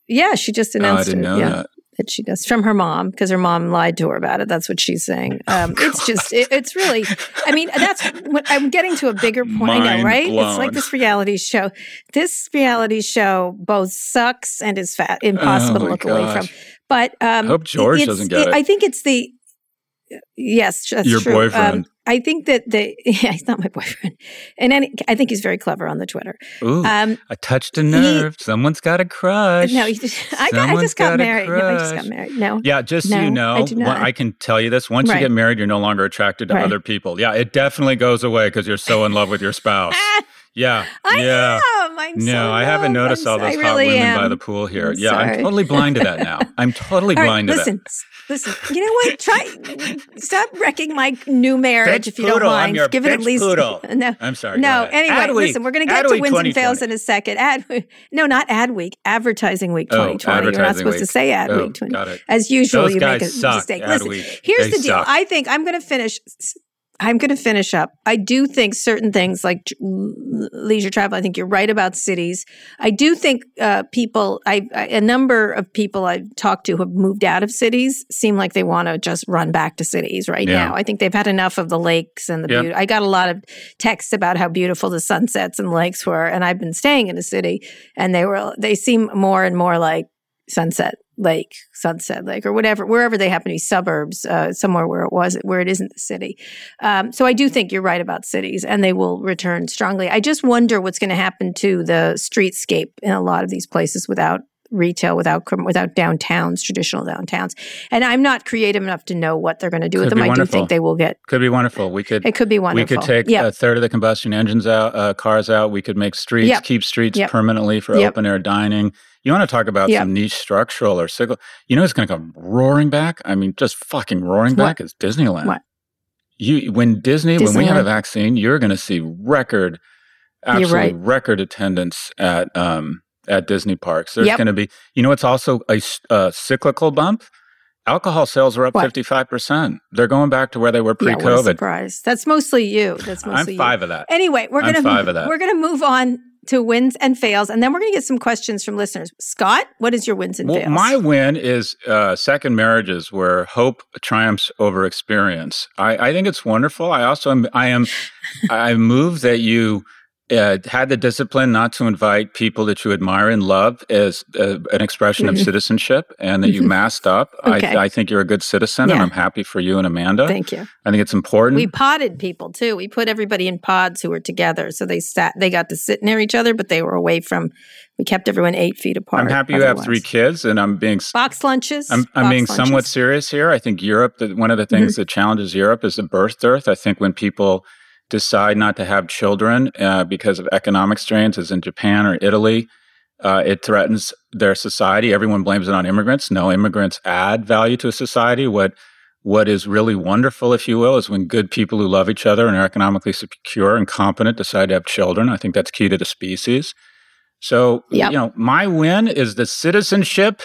Yeah, she just announced. Oh, I didn't it. know yeah. that that she does from her mom because her mom lied to her about it. That's what she's saying. Oh, um, oh, it's just, it, it's really, I mean, that's what I'm getting to a bigger point. Mind I know, right? Blown. It's like this reality show. This reality show both sucks and is fat, impossible oh, to look gosh. away from. But um, I hope George doesn't get it, it. I think it's the Yes, that's Your true. boyfriend. Um, I think that they. Yeah, he's not my boyfriend, and any, I think he's very clever on the Twitter. Ooh, Um, I touched a nerve. Someone's got a crush. no, he just, I, got, I just got, got married. No, I just got married. No, Yeah, just so you know, I. I can tell you this. Once Right. you get married, you're no longer attracted to Right. other people. Yeah, it definitely goes away because you're so in love with your spouse. Yeah. I yeah. am. I'm No, so I haven't noticed I'm all I those hot really women am. by the pool here. I'm yeah, I'm totally blind to that now. I'm totally All right, blind to that. listen, s- listen. You know what? Try stop wrecking my new marriage Bitch if you don't poodle, I'm mind. Give it at least poodle. no. I'm sorry. No, anyway, Ad week. listen, we're going to get Ad to week wins and fails in a second. Ad, no, not ad week, advertising week Oh, 2020. You're not supposed to say ad Oh, week 20. As usual, Those you make a suck, mistake. ad Listen, week. here's They the deal. suck. I think I'm going to finish. I'm going to finish up. I do think certain things like leisure travel. I think you're right about cities. I do think uh, people. I, I a number of people I've talked to who have moved out of cities seem like they want to just run back to cities right Yeah. now. I think they've had enough of the lakes and the Yep. beauty. I got a lot of texts about how beautiful the sunsets and lakes were, and I've been staying in a city, and they were they seem more and more like Sunset Lake, Sunset Lake, or whatever, wherever they happen to be suburbs, uh, somewhere where it was, where it isn't the city. Um, so I do think you're right about cities, and they will return strongly. I just wonder what's going to happen to the streetscape in a lot of these places without retail, without without downtowns, traditional downtowns. And I'm not creative enough to know what they're going to do with them. I do think they will get. Could be wonderful. We could It could be wonderful. We could take yeah. a third of the combustion engines out, uh, cars out. We could make streets, Yep. keep streets Yep. permanently for Yep. open air dining. You want to talk about Yep. some niche structural or cycle? You know, it's going to come roaring back. I mean, just fucking roaring What? back. It's Disneyland. What? You when Disney when we have a vaccine, you're going to see record, absolute right. record attendance at um at Disney parks. There's Yep. going to be. You know, it's also a cyclical bump. Alcohol sales are up fifty five percent. They're going back to where they were pre COVID. surprise. That's mostly you. That's mostly I'm you. five of that. Anyway, we're I'm gonna five of that. we're gonna move on to wins and fails, and then we're gonna get some questions from listeners. Scott, what is your wins and Well, fails? my win is uh, second marriages where hope triumphs over experience. I, I think it's wonderful. I also am, I am I'm moved that you uh, had the discipline not to invite people that you admire and love as uh, an expression of Mhm. citizenship, and that you masked up. Okay. I, I think you're a good citizen, and I'm happy for you and Amanda. Thank you. I think it's important. We podded people too. We put everybody in pods who were together, so they sat. They got to sit near each other, but they were away from. We kept everyone eight feet apart. I'm happy you have three kids, and I'm being box lunches. I'm, I'm box being somewhat serious here. I think Europe, that one of the things Mm-hmm. that challenges Europe is the birth dearth. I think when people decide not to have children uh, because of economic strains, as in Japan or Italy, uh, it threatens their society. Everyone blames it on immigrants. No, immigrants add value to a society. What what is really wonderful, if you will, is when good people who love each other and are economically secure and competent decide to have children. I think that's key to the species. So, Yep. you know, my win is the citizenship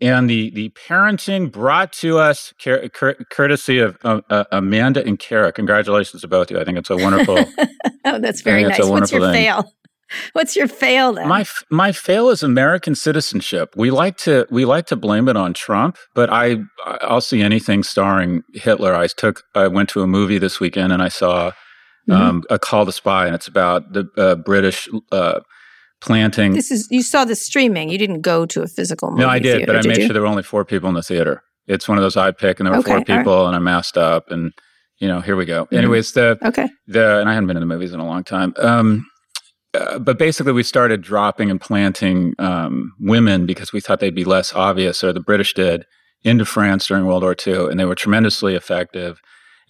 and the the parenting brought to us cur- cur- courtesy of uh, uh, Amanda and Kara. Congratulations to both of you. I think it's a wonderful. oh, that's very nice. What's your thing. fail? What's your fail then? my my fail is American citizenship. We like to we like to blame it on Trump, but I I'll see anything starring Hitler. I took I went to a movie this weekend and I saw Mhm. um, a Call to Spy, and it's about the uh, British. Planting this is you saw the streaming. You didn't go to a physical movie No, I did, theater, but I did made you? sure there were only four people in the theater. It's one of those I pick, and there were Okay, four all right. people, and I masked up, and you know, here we go. Mhm. Anyways, the Okay. the and I hadn't been in the movies in a long time. Um, uh, but basically, we started dropping and planting um, women because we thought they'd be less obvious, or the British did, into France during World War II, and they were tremendously effective.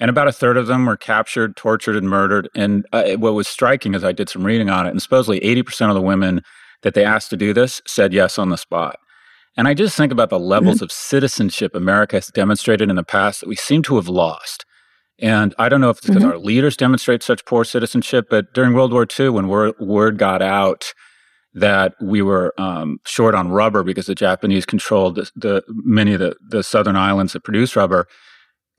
And about a third of them were captured, tortured, and murdered. And uh, what was striking is I did some reading on it, and supposedly 80% of the women that they asked to do this said yes on the spot. And I just think about the levels of citizenship America has demonstrated in the past that we seem to have lost. And I don't know if it's because Mhm. our leaders demonstrate such poor citizenship, but during World War II, when word, word got out that we were um, short on rubber because the Japanese controlled the, the many of the, the southern islands that produce rubber,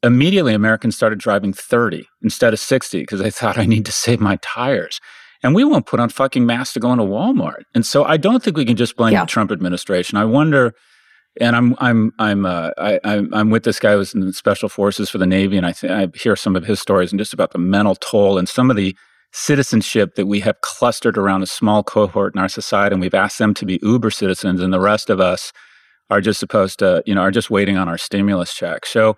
immediately Americans started driving 30 instead of 60 because they thought I need to save my tires. And we won't put on fucking masks to go into Walmart. And so I don't think we can just blame Yeah. the Trump administration. I wonder, and I'm I'm I'm uh, I, I'm I'm with this guy who's in the special forces for the Navy, and I th- I hear some of his stories and just about the mental toll and some of the citizenship that we have clustered around a small cohort in our society, and we've asked them to be Uber citizens, and the rest of us are just supposed to, you know, are just waiting on our stimulus check. So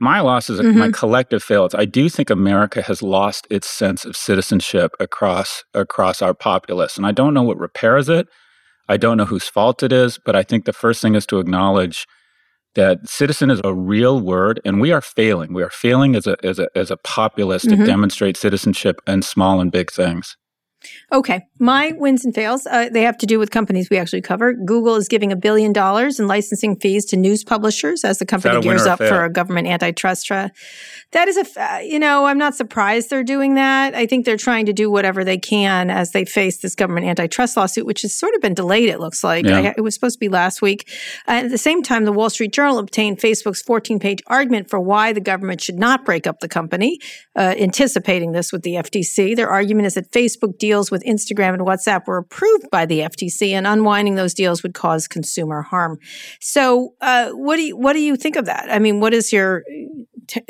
my loss is mm-hmm. my collective fails. I do think America has lost its sense of citizenship across across our populace, and I don't know what repairs it. I don't know whose fault it is, but I think the first thing is to acknowledge that citizen is a real word, and we are failing. We are failing as a as a as a populace mm-hmm. to demonstrate citizenship in small and big things. Okay. My wins and fails, uh, they have to do with companies we actually cover. Google is giving a billion dollars in licensing fees to news publishers as the company gears up for a government antitrust trial. That is a, uh, you know, I'm not surprised they're doing that. I think they're trying to do whatever they can as they face this government antitrust lawsuit, which has sort of been delayed, it looks like. Yeah. I, it was supposed to be last week. Uh, at the same time, the Wall Street Journal obtained Facebook's 14 page argument for why the government should not break up the company, uh, anticipating this with the FTC. Their argument is that Facebook deals with Instagram and WhatsApp were approved by the FTC, and unwinding those deals would cause consumer harm. So, uh, what do you what do you think of that? I mean, what is your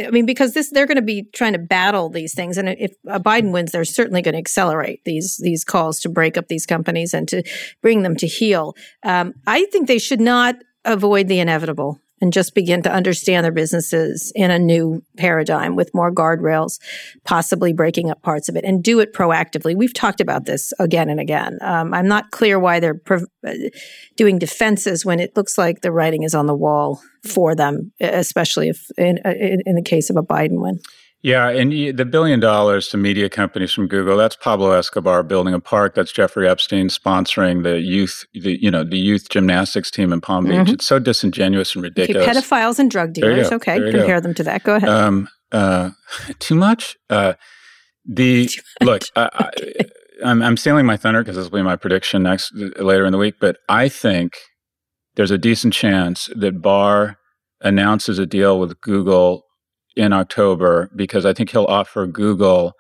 I mean, because this they're going to be trying to battle these things, and if Biden wins, they're certainly going to accelerate these these calls to break up these companies and to bring them to heel. Um, I think they should not avoid the inevitable and just begin to understand their businesses in a new paradigm with more guardrails, possibly breaking up parts of it and do it proactively. We've talked about this again and again. Um, I'm not clear why they're uh, doing defenses when it looks like the writing is on the wall for them, especially if in, uh, in, in the case of a Biden win. Yeah, and the billion dollars to media companies from Google, that's Pablo Escobar building a park. That's Jeffrey Epstein sponsoring the youth, the you know, the youth gymnastics team in Palm Beach. Mm-hmm. It's so disingenuous and ridiculous. Okay, pedophiles and drug dealers. Okay, compare go. them to that. Go ahead. Um, uh, too much. Uh, the look, I, I, I'm, I'm stealing my thunder because this will be my prediction next later in the week. But I think there's a decent chance that Barr announces a deal with Google in October because I think he'll offer Google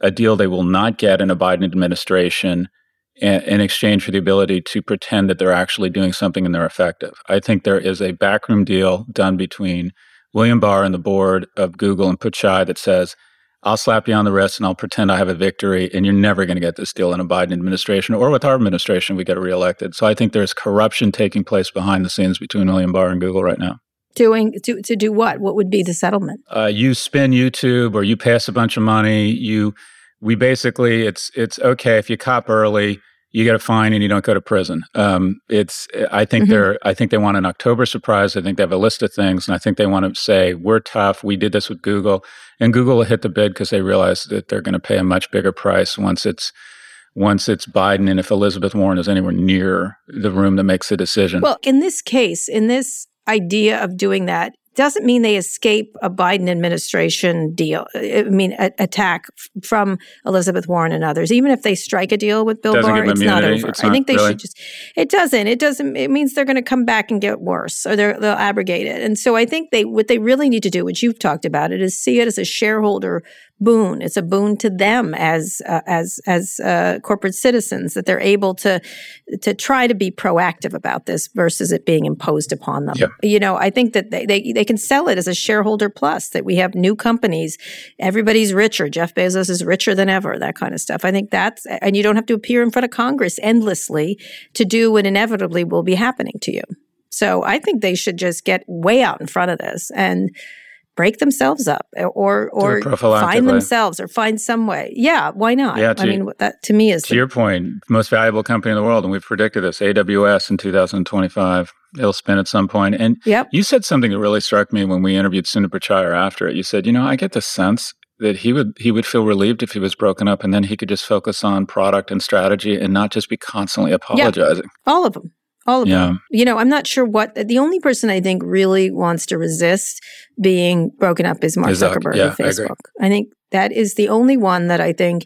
a deal they will not get in a Biden administration in exchange for the ability to pretend that they're actually doing something and they're effective. I think there is a backroom deal done between William Barr and the board of Google and Pichai that says, I'll slap you on the wrist and I'll pretend I have a victory, and you're never going to get this deal in a Biden administration or with our administration, we get reelected. So I think there's corruption taking place behind the scenes between William Barr and Google right now doing to, to do what? What would be the settlement? Uh, you spin youtube or you pass a bunch of money you we basically it's it's okay if you cop early you get a fine and you don't go to prison. Um, it's i think mm-hmm. they're i think they want an october surprise. I think they have a list of things and i think they want to say we're tough. We did this with google and google will hit the bid because they realize that they're going to pay a much bigger price once it's once it's Biden and if Elizabeth Warren is anywhere near the room that makes the decision. Well, in this case, in this idea of doing that doesn't mean they escape a Biden administration deal. I mean, a, attack from Elizabeth Warren and others. Even if they strike a deal with Bill Barr, it's not over. It's I think they really? should just. It doesn't. It doesn't. It means they're going to come back and get worse, or they'll abrogate it. And so I think they what they really need to do, which you've talked about, it is see it as a shareholder boon. It's a boon to them as uh, as as uh, corporate citizens that they're able to to try to be proactive about this versus it being imposed upon them. Yep. You know, I think that they, they they can sell it as a shareholder plus that we have new companies, everybody's richer. Jeff Bezos is richer than ever. That kind of stuff. I think that's and you don't have to appear in front of Congress endlessly to do what inevitably will be happening to you. So I think they should just get way out in front of this and break themselves up or or find themselves or find some way. Yeah, why not? Yeah, to, I mean that to me is to the, your point, most valuable company in the world, and we've predicted this. AWS in 2025, it'll spin at some point. And yep. you said something that really struck me when we interviewed Sundar Pichai after it. You said, you know, I get the sense that he would he would feel relieved if he was broken up, and then he could just focus on product and strategy and not just be constantly apologizing. all of them. All of yeah. them. You know, I'm not sure what the only person I think really wants to resist being broken up is Mark Zuckerberg yeah, of Facebook. I, I, think that is the only one that I think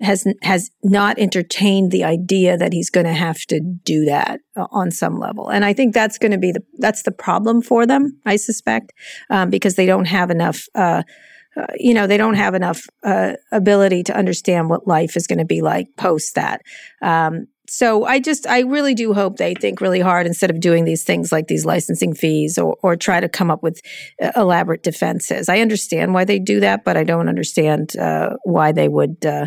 has has not entertained the idea that he's going to have to do that uh, on some level. And I think that's going to be the that's the problem for them. I suspect um, because they don't have enough. Uh, uh, you know, they don't have enough uh, ability to understand what life is going to be like post that. Um, so I just, I really do hope they think really hard instead of doing these things like these licensing fees or, or try to come up with uh, elaborate defenses. I understand why they do that, but I don't understand uh, why they would uh,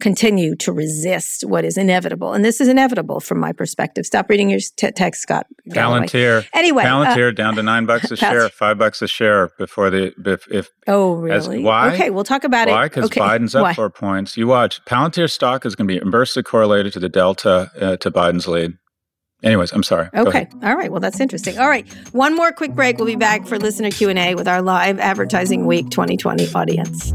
continue to resist what is inevitable. And this is inevitable from my perspective. Stop reading your t- text, Scott. Palantir. Anyway, uh, Palantir down to nine bucks a share, five bucks a share before the if. if oh, really? As, why? Okay, we'll talk about why? it. Because okay. Biden's up why? four points. You watch. Palantir stock is going to be inversely correlated to the delta uh, to Biden's lead. Anyways, I'm sorry. Okay. All right. Well, that's interesting. All right. One more quick break. We'll be back for listener Q&A with our live advertising week 2020 audience.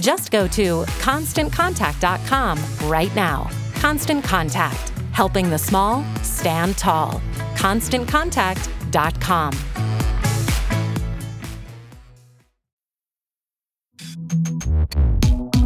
Just go to constantcontact.com right now. Constant Contact, helping the small stand tall. ConstantContact.com.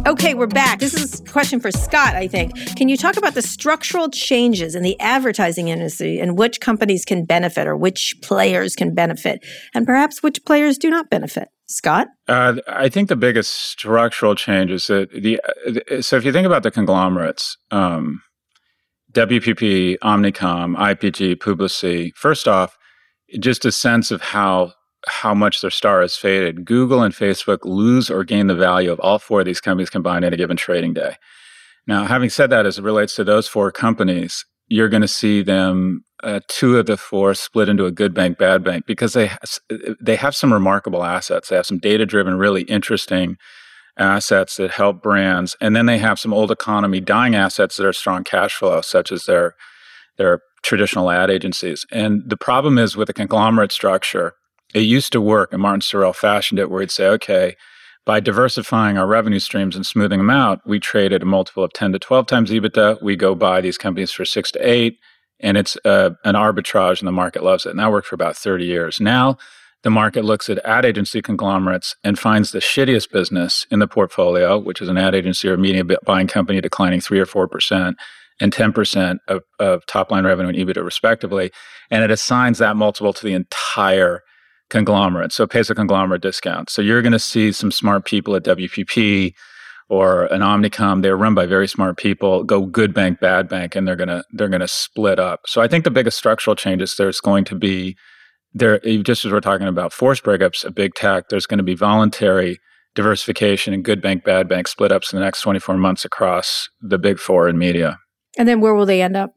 Okay, we're back. This is a question for Scott, I think. Can you talk about the structural changes in the advertising industry and which companies can benefit or which players can benefit and perhaps which players do not benefit? Scott? Uh, I think the biggest structural change is that the, uh, so if you think about the conglomerates, um, WPP, Omnicom, IPG, Publicis, first off, just a sense of how how much their star has faded. Google and Facebook lose or gain the value of all four of these companies combined in a given trading day. Now, having said that, as it relates to those four companies, you're going to see them uh, two of the four split into a good bank, bad bank because they they have some remarkable assets. They have some data driven, really interesting assets that help brands, and then they have some old economy dying assets that are strong cash flow, such as their their traditional ad agencies. And the problem is with a conglomerate structure it used to work, and Martin Sorrell fashioned it where he'd say, okay, by diversifying our revenue streams and smoothing them out, we trade at a multiple of 10 to 12 times EBITDA. We go buy these companies for six to eight, and it's uh, an arbitrage, and the market loves it. And that worked for about 30 years. Now, the market looks at ad agency conglomerates and finds the shittiest business in the portfolio, which is an ad agency or media buying company declining 3 or 4% and 10% of, of top line revenue and EBITDA, respectively. And it assigns that multiple to the entire conglomerate. So it pays a conglomerate discount. So you're going to see some smart people at WPP or an Omnicom. They're run by very smart people. Go good bank, bad bank, and they're gonna they're gonna split up. So I think the biggest structural changes there's going to be there. Just as we're talking about forced breakups of big tech, there's going to be voluntary diversification and good bank, bad bank split ups in the next 24 months across the big four in media. And then where will they end up?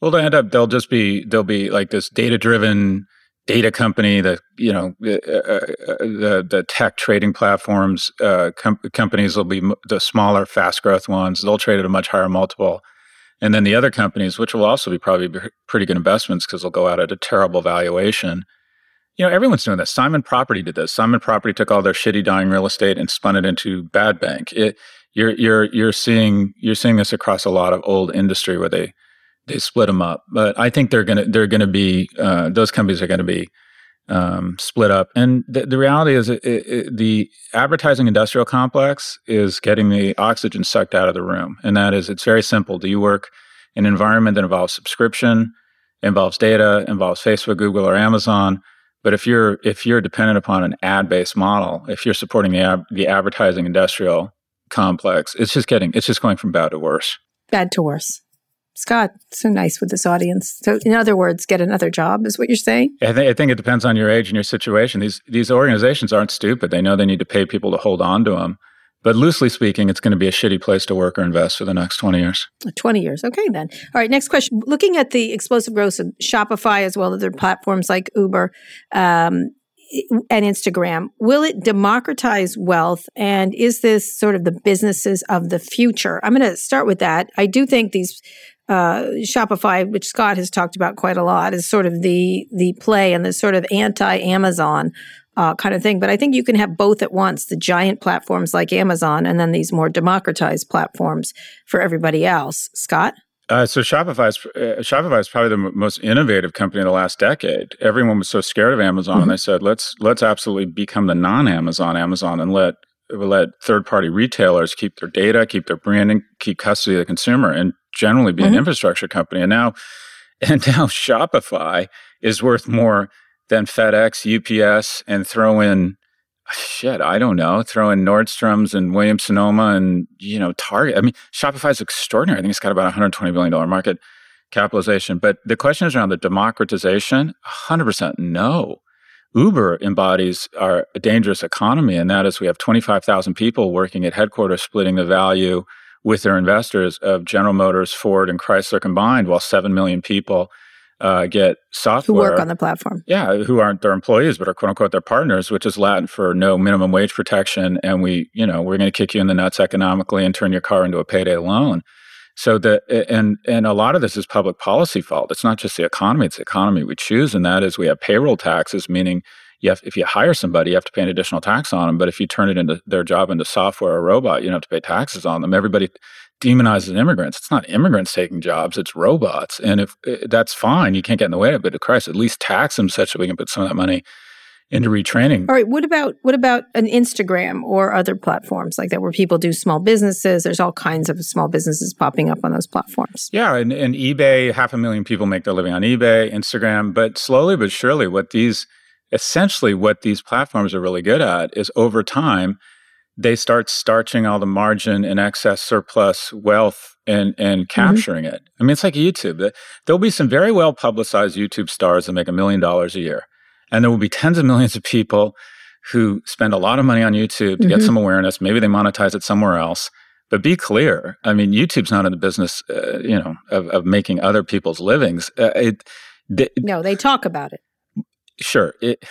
Well, they end up they'll just be they'll be like this data driven data company, the you know uh, uh, the the tech trading platforms uh, com- companies will be the smaller, fast growth ones. They'll trade at a much higher multiple, and then the other companies, which will also be probably pretty good investments because they'll go out at a terrible valuation. You know, everyone's doing this. Simon Property did this. Simon Property took all their shitty dying real estate and spun it into bad bank. It, you're you're you're seeing you're seeing this across a lot of old industry where they they split them up. But I think they're gonna they're gonna be uh, those companies are gonna be um, split up. And th- the reality is, it, it, the advertising industrial complex is getting the oxygen sucked out of the room. And that is, it's very simple. Do you work in an environment that involves subscription, involves data, involves Facebook, Google, or Amazon? But if you're if you're dependent upon an ad based model, if you're supporting the ad, the advertising industrial complex, it's just getting it's just going from bad to worse. Bad to worse. Scott, so nice with this audience. So, in other words, get another job is what you're saying. I, th- I think it depends on your age and your situation. These these organizations aren't stupid. They know they need to pay people to hold on to them. But loosely speaking, it's going to be a shitty place to work or invest for the next 20 years. 20 years. Okay, then. All right, next question. Looking at the explosive growth of Shopify as well as other platforms like Uber um, and Instagram, will it democratize wealth? And is this sort of the businesses of the future? I'm going to start with that. I do think these uh, Shopify, which Scott has talked about quite a lot, is sort of the the play and the sort of anti Amazon uh, kind of thing. But I think you can have both at once: the giant platforms like Amazon, and then these more democratized platforms for everybody else. Scott. Uh, so Shopify is, uh, Shopify is probably the m- most innovative company in the last decade. Everyone was so scared of Amazon, mm-hmm. and they said, "Let's let's absolutely become the non-Amazon Amazon and let let third-party retailers keep their data, keep their branding, keep custody of the consumer." And generally be mm-hmm. an infrastructure company. And now, and now Shopify is worth more than FedEx, UPS, and throw in shit, I don't know, throw in Nordstrom's and Williams Sonoma and, you know, Target. I mean, Shopify is extraordinary. I think it's got about $120 billion market capitalization. But the question is around the democratization 100% no. Uber embodies our dangerous economy, and that is we have 25,000 people working at headquarters, splitting the value with their investors of General Motors, Ford, and Chrysler combined, while 7 million people uh, get software. Who work on the platform. Yeah, who aren't their employees, but are quote unquote their partners, which is Latin for no minimum wage protection. And we, you know, we're going to kick you in the nuts economically and turn your car into a payday loan. So the and and a lot of this is public policy fault. It's not just the economy; it's the economy we choose, and that is we have payroll taxes, meaning you have, if you hire somebody, you have to pay an additional tax on them. But if you turn it into their job into software or robot, you don't have to pay taxes on them. Everybody demonizes immigrants. It's not immigrants taking jobs; it's robots. And if eh, that's fine, you can't get in the way of it. But Christ, at least tax them such that we can put some of that money into retraining. All right. What about what about an Instagram or other platforms like that where people do small businesses? There's all kinds of small businesses popping up on those platforms. Yeah, and, and eBay, half a million people make their living on eBay, Instagram. But slowly but surely, what these essentially what these platforms are really good at is over time they start starching all the margin and excess surplus wealth and and mm-hmm. capturing mm-hmm. it. I mean, it's like YouTube. There'll be some very well publicized YouTube stars that make a million dollars a year, and there will be tens of millions of people who spend a lot of money on YouTube to mm-hmm. get some awareness. Maybe they monetize it somewhere else. But be clear. I mean, YouTube's not in the business, uh, you know, of, of making other people's livings. Uh, it, they, no, they talk about it sure it,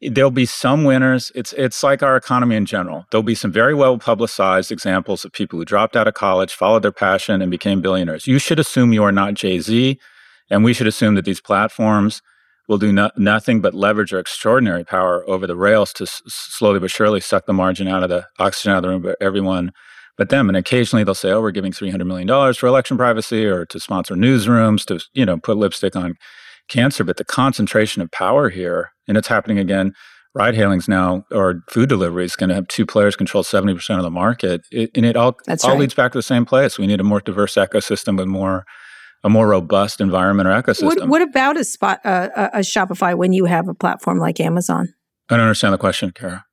there'll be some winners. It's it's like our economy in general. There'll be some very well publicized examples of people who dropped out of college followed their passion and became billionaires. You should assume you are not jay-z and we should assume that these platforms will do no, nothing but leverage their extraordinary power over the rails to s- slowly but surely suck the margin out of the oxygen out of the room but everyone but them. And occasionally they'll say oh we're giving $300 million for election privacy or to sponsor newsrooms to you know put lipstick on cancer, but the concentration of power here, and it's happening again. Ride hailing's now, or food delivery is going to have two players control 70% of the market. It, and it all, That's all right. leads back to the same place. We need a more diverse ecosystem with more a more robust environment or ecosystem. What, what about a spot uh, a Shopify when you have a platform like Amazon? I don't understand the question, Kara.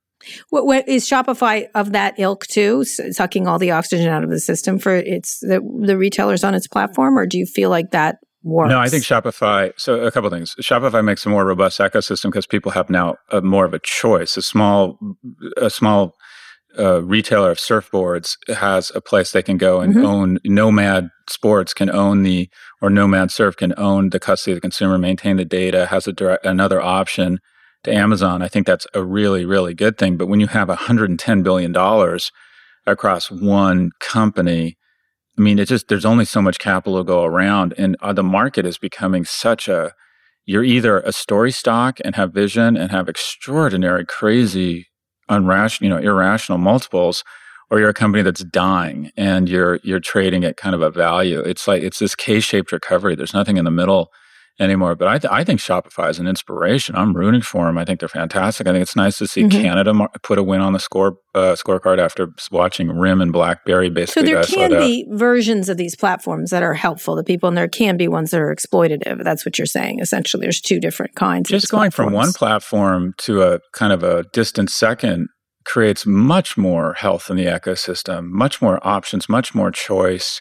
What, what is Shopify of that ilk too, sucking all the oxygen out of the system for its the, the retailers on its platform, or do you feel like that works. No, I think Shopify. So a couple things. Shopify makes a more robust ecosystem because people have now a, more of a choice. A small, a small uh, retailer of surfboards has a place they can go and mm-hmm. own. Nomad Sports can own the, or Nomad Surf can own the custody of the consumer, maintain the data, has a direct, another option to Amazon. I think that's a really, really good thing. But when you have 110 billion dollars across one company I mean, it's just there's only so much capital to go around, and uh, the market is becoming such a. You're either a story stock and have vision and have extraordinary, crazy, unrational, you know, irrational multiples, or you're a company that's dying and you're you're trading at kind of a value. It's like it's this K-shaped recovery. There's nothing in the middle anymore. But I, th- I think Shopify is an inspiration. I'm rooting for them. I think they're fantastic. I think it's nice to see mm-hmm. Canada mar- put a win on the score uh, scorecard after watching RIM and BlackBerry basically. So there can be versions of these platforms that are helpful to people, and there can be ones that are exploitative. That's what you're saying. Essentially, there's two different kinds. Just going platforms. from one platform to a kind of a distant second creates much more health in the ecosystem, much more options, much more choice,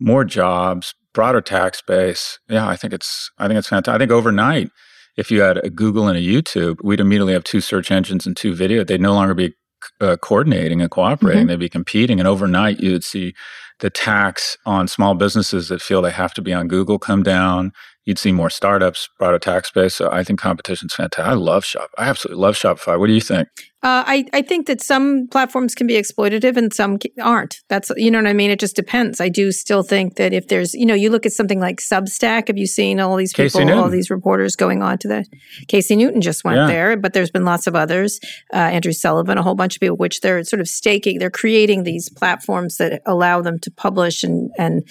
more jobs, broader tax base. Yeah, I think it's I think it's fantastic. I think overnight, if you had a Google and a YouTube, we'd immediately have two search engines and two video. They'd no longer be uh, coordinating and cooperating. Mm-hmm. They'd be competing, and overnight you would see the tax on small businesses that feel they have to be on Google come down you'd see more startups, broader tax base. So I think competition's fantastic. I love Shop. I absolutely love Shopify. What do you think? Uh, I, I think that some platforms can be exploitative and some aren't. That's, you know what I mean? It just depends. I do still think that if there's, you know, you look at something like Substack, have you seen all these people, all these reporters going on to the, Casey Newton just went yeah. there, but there's been lots of others, uh, Andrew Sullivan, a whole bunch of people, which they're sort of staking, they're creating these platforms that allow them to publish and, and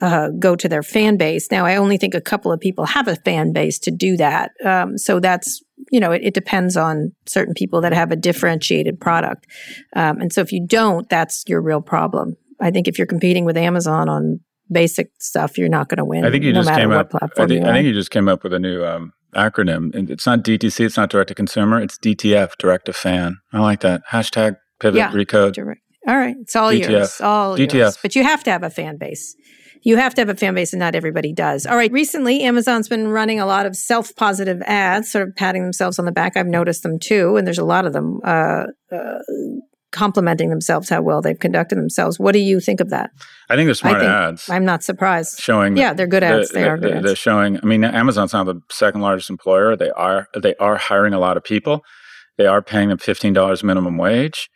uh, go to their fan base. Now, I only think a couple of people have a fan base to do that. Um, so that's, you know, it, it, depends on certain people that have a differentiated product. Um, and so if you don't, that's your real problem. I think if you're competing with Amazon on basic stuff, you're not going to win. I think you no just came up. I think, I think, you just came up with a new um, acronym. And it's not DTC. It's not direct to consumer. It's DTF, direct to fan. I like that. Hashtag pivot yeah, recode. Direct. All right, it's all DTF. yours. All DTF. yours. But you have to have a fan base you have to have a fan base and not everybody does. All right. Recently, Amazon's been running a lot of self positive ads, sort of patting themselves on the back. I've noticed them too. And there's a lot of them, uh, uh, complimenting themselves how well they've conducted themselves. What do you think of that? I think they're smart think, ads. I'm not surprised. Showing, yeah, they're good ads. The, they are good. They're showing. I mean, Amazon's now the second largest employer. They are they are hiring a lot of people. They are paying them fifteen dollars minimum wage.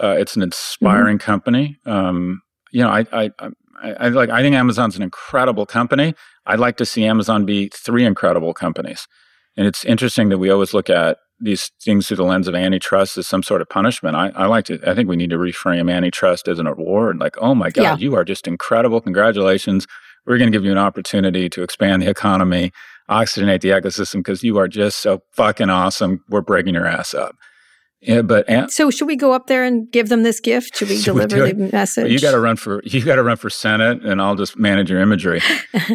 Uh, it's an inspiring mm-hmm. company. Um, you know, I, I, I, I, like. I think Amazon's an incredible company. I'd like to see Amazon be three incredible companies. And it's interesting that we always look at these things through the lens of antitrust as some sort of punishment. I, I like to. I think we need to reframe antitrust as an award. Like, oh my God, yeah. you are just incredible! Congratulations. We're going to give you an opportunity to expand the economy, oxygenate the ecosystem because you are just so fucking awesome. We're breaking your ass up. Yeah, but so should we go up there and give them this gift? Should we should deliver we the message? Well, you got to run for you got to run for senate, and I'll just manage your imagery.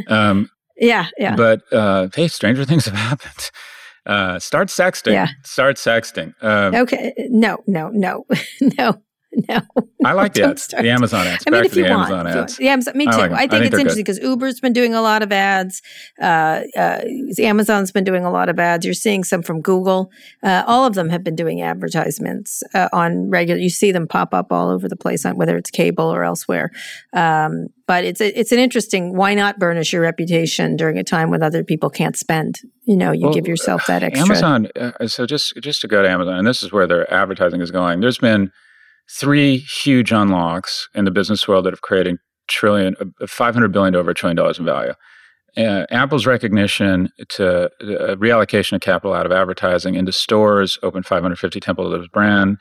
Um, yeah, yeah. But uh, hey, stranger things have happened. Uh, start sexting. Yeah. Start sexting. Um, okay. No, no, no, no. No, I like the ads, the Amazon ads. I mean, if you want, Amazon ads. the Amazon, me too. I, like I, think I, it's interesting because Uber's been doing a lot of ads. Uh, uh, Amazon's been doing a lot of ads. You're seeing some from Google. Uh, all of them have been doing advertisements uh, on regular. You see them pop up all over the place, on whether it's cable or elsewhere. Um, but it's a, it's an interesting. Why not burnish your reputation during a time when other people can't spend? You know, you well, give yourself that extra. Amazon. Uh, so just just to go to Amazon, and this is where their advertising is going. There's been three huge unlocks in the business world that have created trillion, uh, 500 billion to over a trillion dollars in value. Uh, Apple's recognition to uh, reallocation of capital out of advertising into stores, open 550 Temple Lives brand.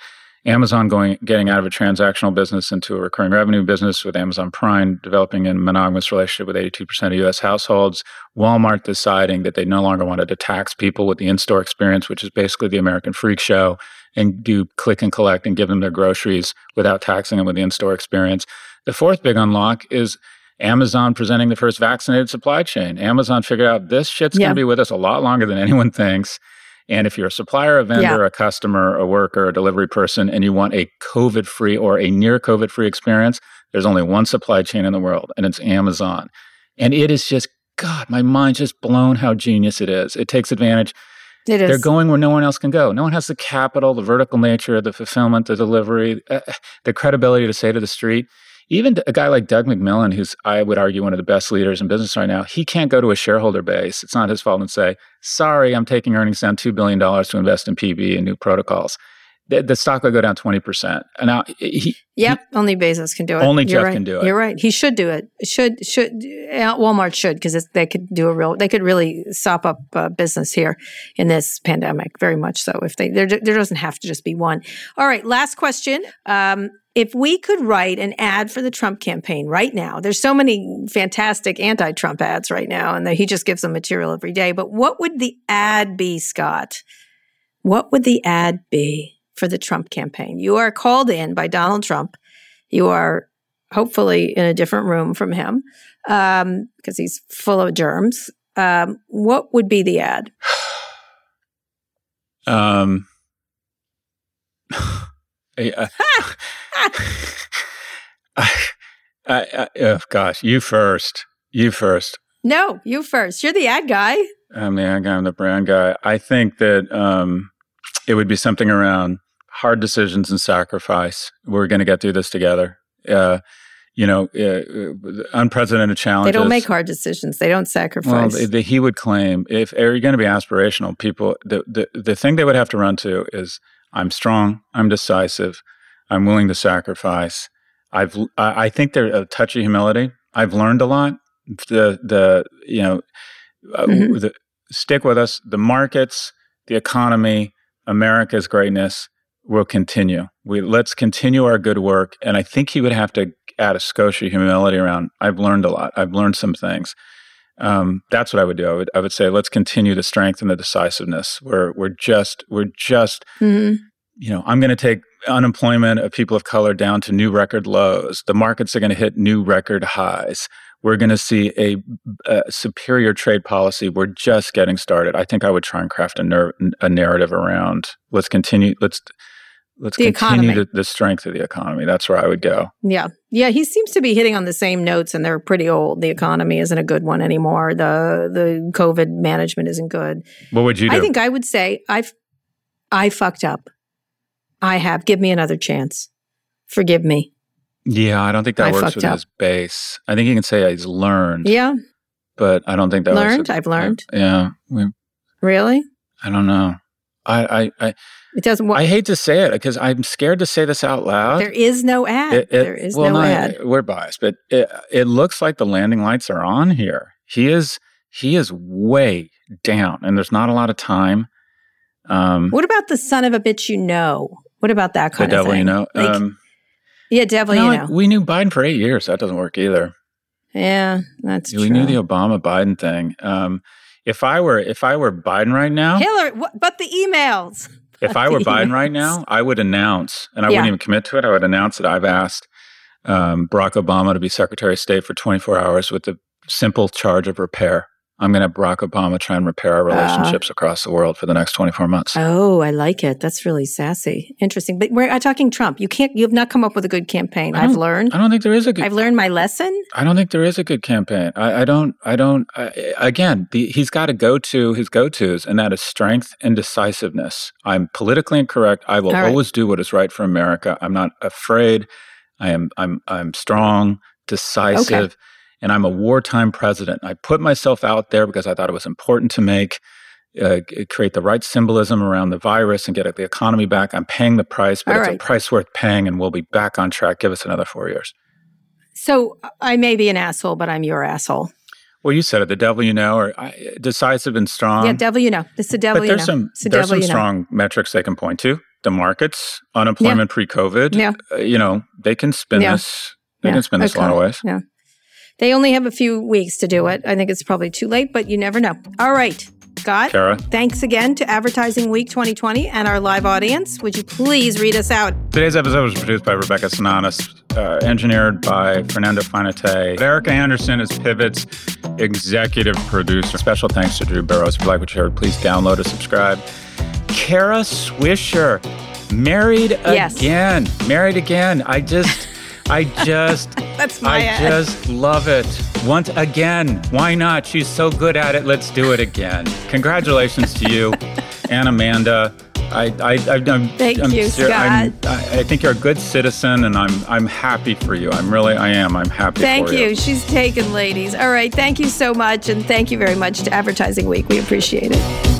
Amazon going getting out of a transactional business into a recurring revenue business with Amazon Prime developing a monogamous relationship with 82% of US households. Walmart deciding that they no longer wanted to tax people with the in-store experience, which is basically the American freak show and do click and collect and give them their groceries without taxing them with the in-store experience. The fourth big unlock is Amazon presenting the first vaccinated supply chain. Amazon figured out this shit's yeah. going to be with us a lot longer than anyone thinks. And if you're a supplier, a vendor, yeah. a customer, a worker, a delivery person, and you want a COVID free or a near COVID free experience, there's only one supply chain in the world, and it's Amazon. And it is just, God, my mind's just blown how genius it is. It takes advantage it is. They're going where no one else can go. No one has the capital, the vertical nature, the fulfillment, the delivery, uh, the credibility to say to the street. Even a guy like Doug McMillan, who's I would argue one of the best leaders in business right now, he can't go to a shareholder base. It's not his fault and say, "Sorry, I'm taking earnings down two billion dollars to invest in PPE and new protocols." The, the stock would go down 20%. And now he, Yep, he, only Bezos can do it. Only You're Jeff right. can do it. You're right. He should do it. Should should Walmart should because they could do a real. They could really sop up uh, business here in this pandemic. Very much so. If they there there doesn't have to just be one. All right. Last question. Um, if we could write an ad for the Trump campaign right now, there's so many fantastic anti-Trump ads right now, and he just gives them material every day. But what would the ad be, Scott? What would the ad be? For the Trump campaign. You are called in by Donald Trump. You are hopefully in a different room from him um, because he's full of germs. Um, what would be the ad? um, I, uh, I, I, oh gosh, you first. You first. No, you first. You're the ad guy. I'm the ad guy. I'm the brand guy. I think that um, it would be something around hard decisions and sacrifice. We're going to get through this together. Uh, you know, uh, unprecedented challenges. They don't make hard decisions. They don't sacrifice. Well, the, he would claim if are you going to be aspirational, people, the, the the thing they would have to run to is, I'm strong, I'm decisive, I'm willing to sacrifice. I've I, I think there's a touch of humility. I've learned a lot. The the you know, uh, mm-hmm. the, stick with us. The markets, the economy, America's greatness will continue. We let's continue our good work. And I think he would have to add a of humility around. I've learned a lot. I've learned some things. Um, that's what I would do. I would, I would say let's continue to strengthen the decisiveness. We're we're just we're just mm-hmm. you know I'm going to take unemployment of people of color down to new record lows. The markets are going to hit new record highs. We're going to see a, a, superior trade policy. We're just getting started. I think I would try and craft a, ner- a narrative around. Let's continue. Let's let's the continue the, the, strength of the economy. That's where I would go. Yeah. Yeah. He seems to be hitting on the same notes and they're pretty old. The economy isn't a good one anymore. The the COVID management isn't good. What would you do? I think I would say I've I fucked up. I have. Give me another chance. Forgive me. Yeah, I don't think that I works with up. his base. I think you can say he's learned. Yeah. But I don't think that learned. I've learned. I, yeah. We, really? I don't know. I, I, I it doesn't work. I hate to say it because I'm scared to say this out loud. There is no ad. It, it, there is well, no ad. We're biased, but it, it looks like the landing lights are on here. He is he is way down, and there's not a lot of time. Um, what about the son of a bitch you know? What about that kind the of devil thing? you know? Like, um, yeah, definitely. you know. Like we knew Biden for eight years. That doesn't work either. Yeah, that's we true. knew the Obama Biden thing. Um, if I were if I were Biden right now, Hillary, but the emails. If I were Biden right now, I would announce, and I yeah. wouldn't even commit to it. I would announce that I've asked um, Barack Obama to be Secretary of State for 24 hours with the simple charge of repair. I'm going to Barack Obama try and repair our uh. relationships uh, across the world for the next 24 months. Oh, I like it. That's really sassy. Interesting. But we're talking Trump. You can't, you have not come up with a good campaign. I've learned. I don't think there is a good. I've learned my lesson. I don't think there is a good campaign. I, I don't, I don't, I, again, the, he's got to go to his go tos, and that is strength and decisiveness. I'm politically incorrect. I will right. always do what is right for America. I'm not afraid. I am, I'm, I'm strong, decisive. Okay and I'm a wartime president. I put myself out there because I thought it was important to make uh, create the right symbolism around the virus and get the economy back. I'm paying the price, but All it's right. a price worth paying, and we'll be back on track. Give us another four years. So I may be an asshole, but I'm your asshole. Well, you said it. The devil you know, or decisive and strong. Yeah, devil you know. It's the devil but there's you know. Some, there's some strong know. metrics they can point to. The markets, unemployment yeah. pre-COVID. Yeah. Uh, you know, they can spin yeah. this. They yeah. can spin this okay. a lot of ways. Yeah. They only have a few weeks to do it. I think it's probably too late, but you never know. All right. Scott, Kara. thanks again to Advertising Week 2020 and our live audience. Would you please read us out? Today's episode was produced by Rebecca Sananes, uh, engineered by Fernando Finate. Erica Anderson is Pivot's executive producer. Special thanks to Drew Burrows. If you like what you heard, please download or subscribe. Kara Swisher, married yes. again. Married again. I just. I just That's my I ad. just love it. Once again, why not? She's so good at it. Let's do it again. Congratulations to you and Amanda. I, I, I, am Thank I'm, you, Scott. I'm, I, I think you're a good citizen, and I'm, I'm happy for you. I'm really, I am. I'm happy. Thank you. Thank you. She's taken, ladies. All right. Thank you so much, and thank you very much to Advertising Week. We appreciate it.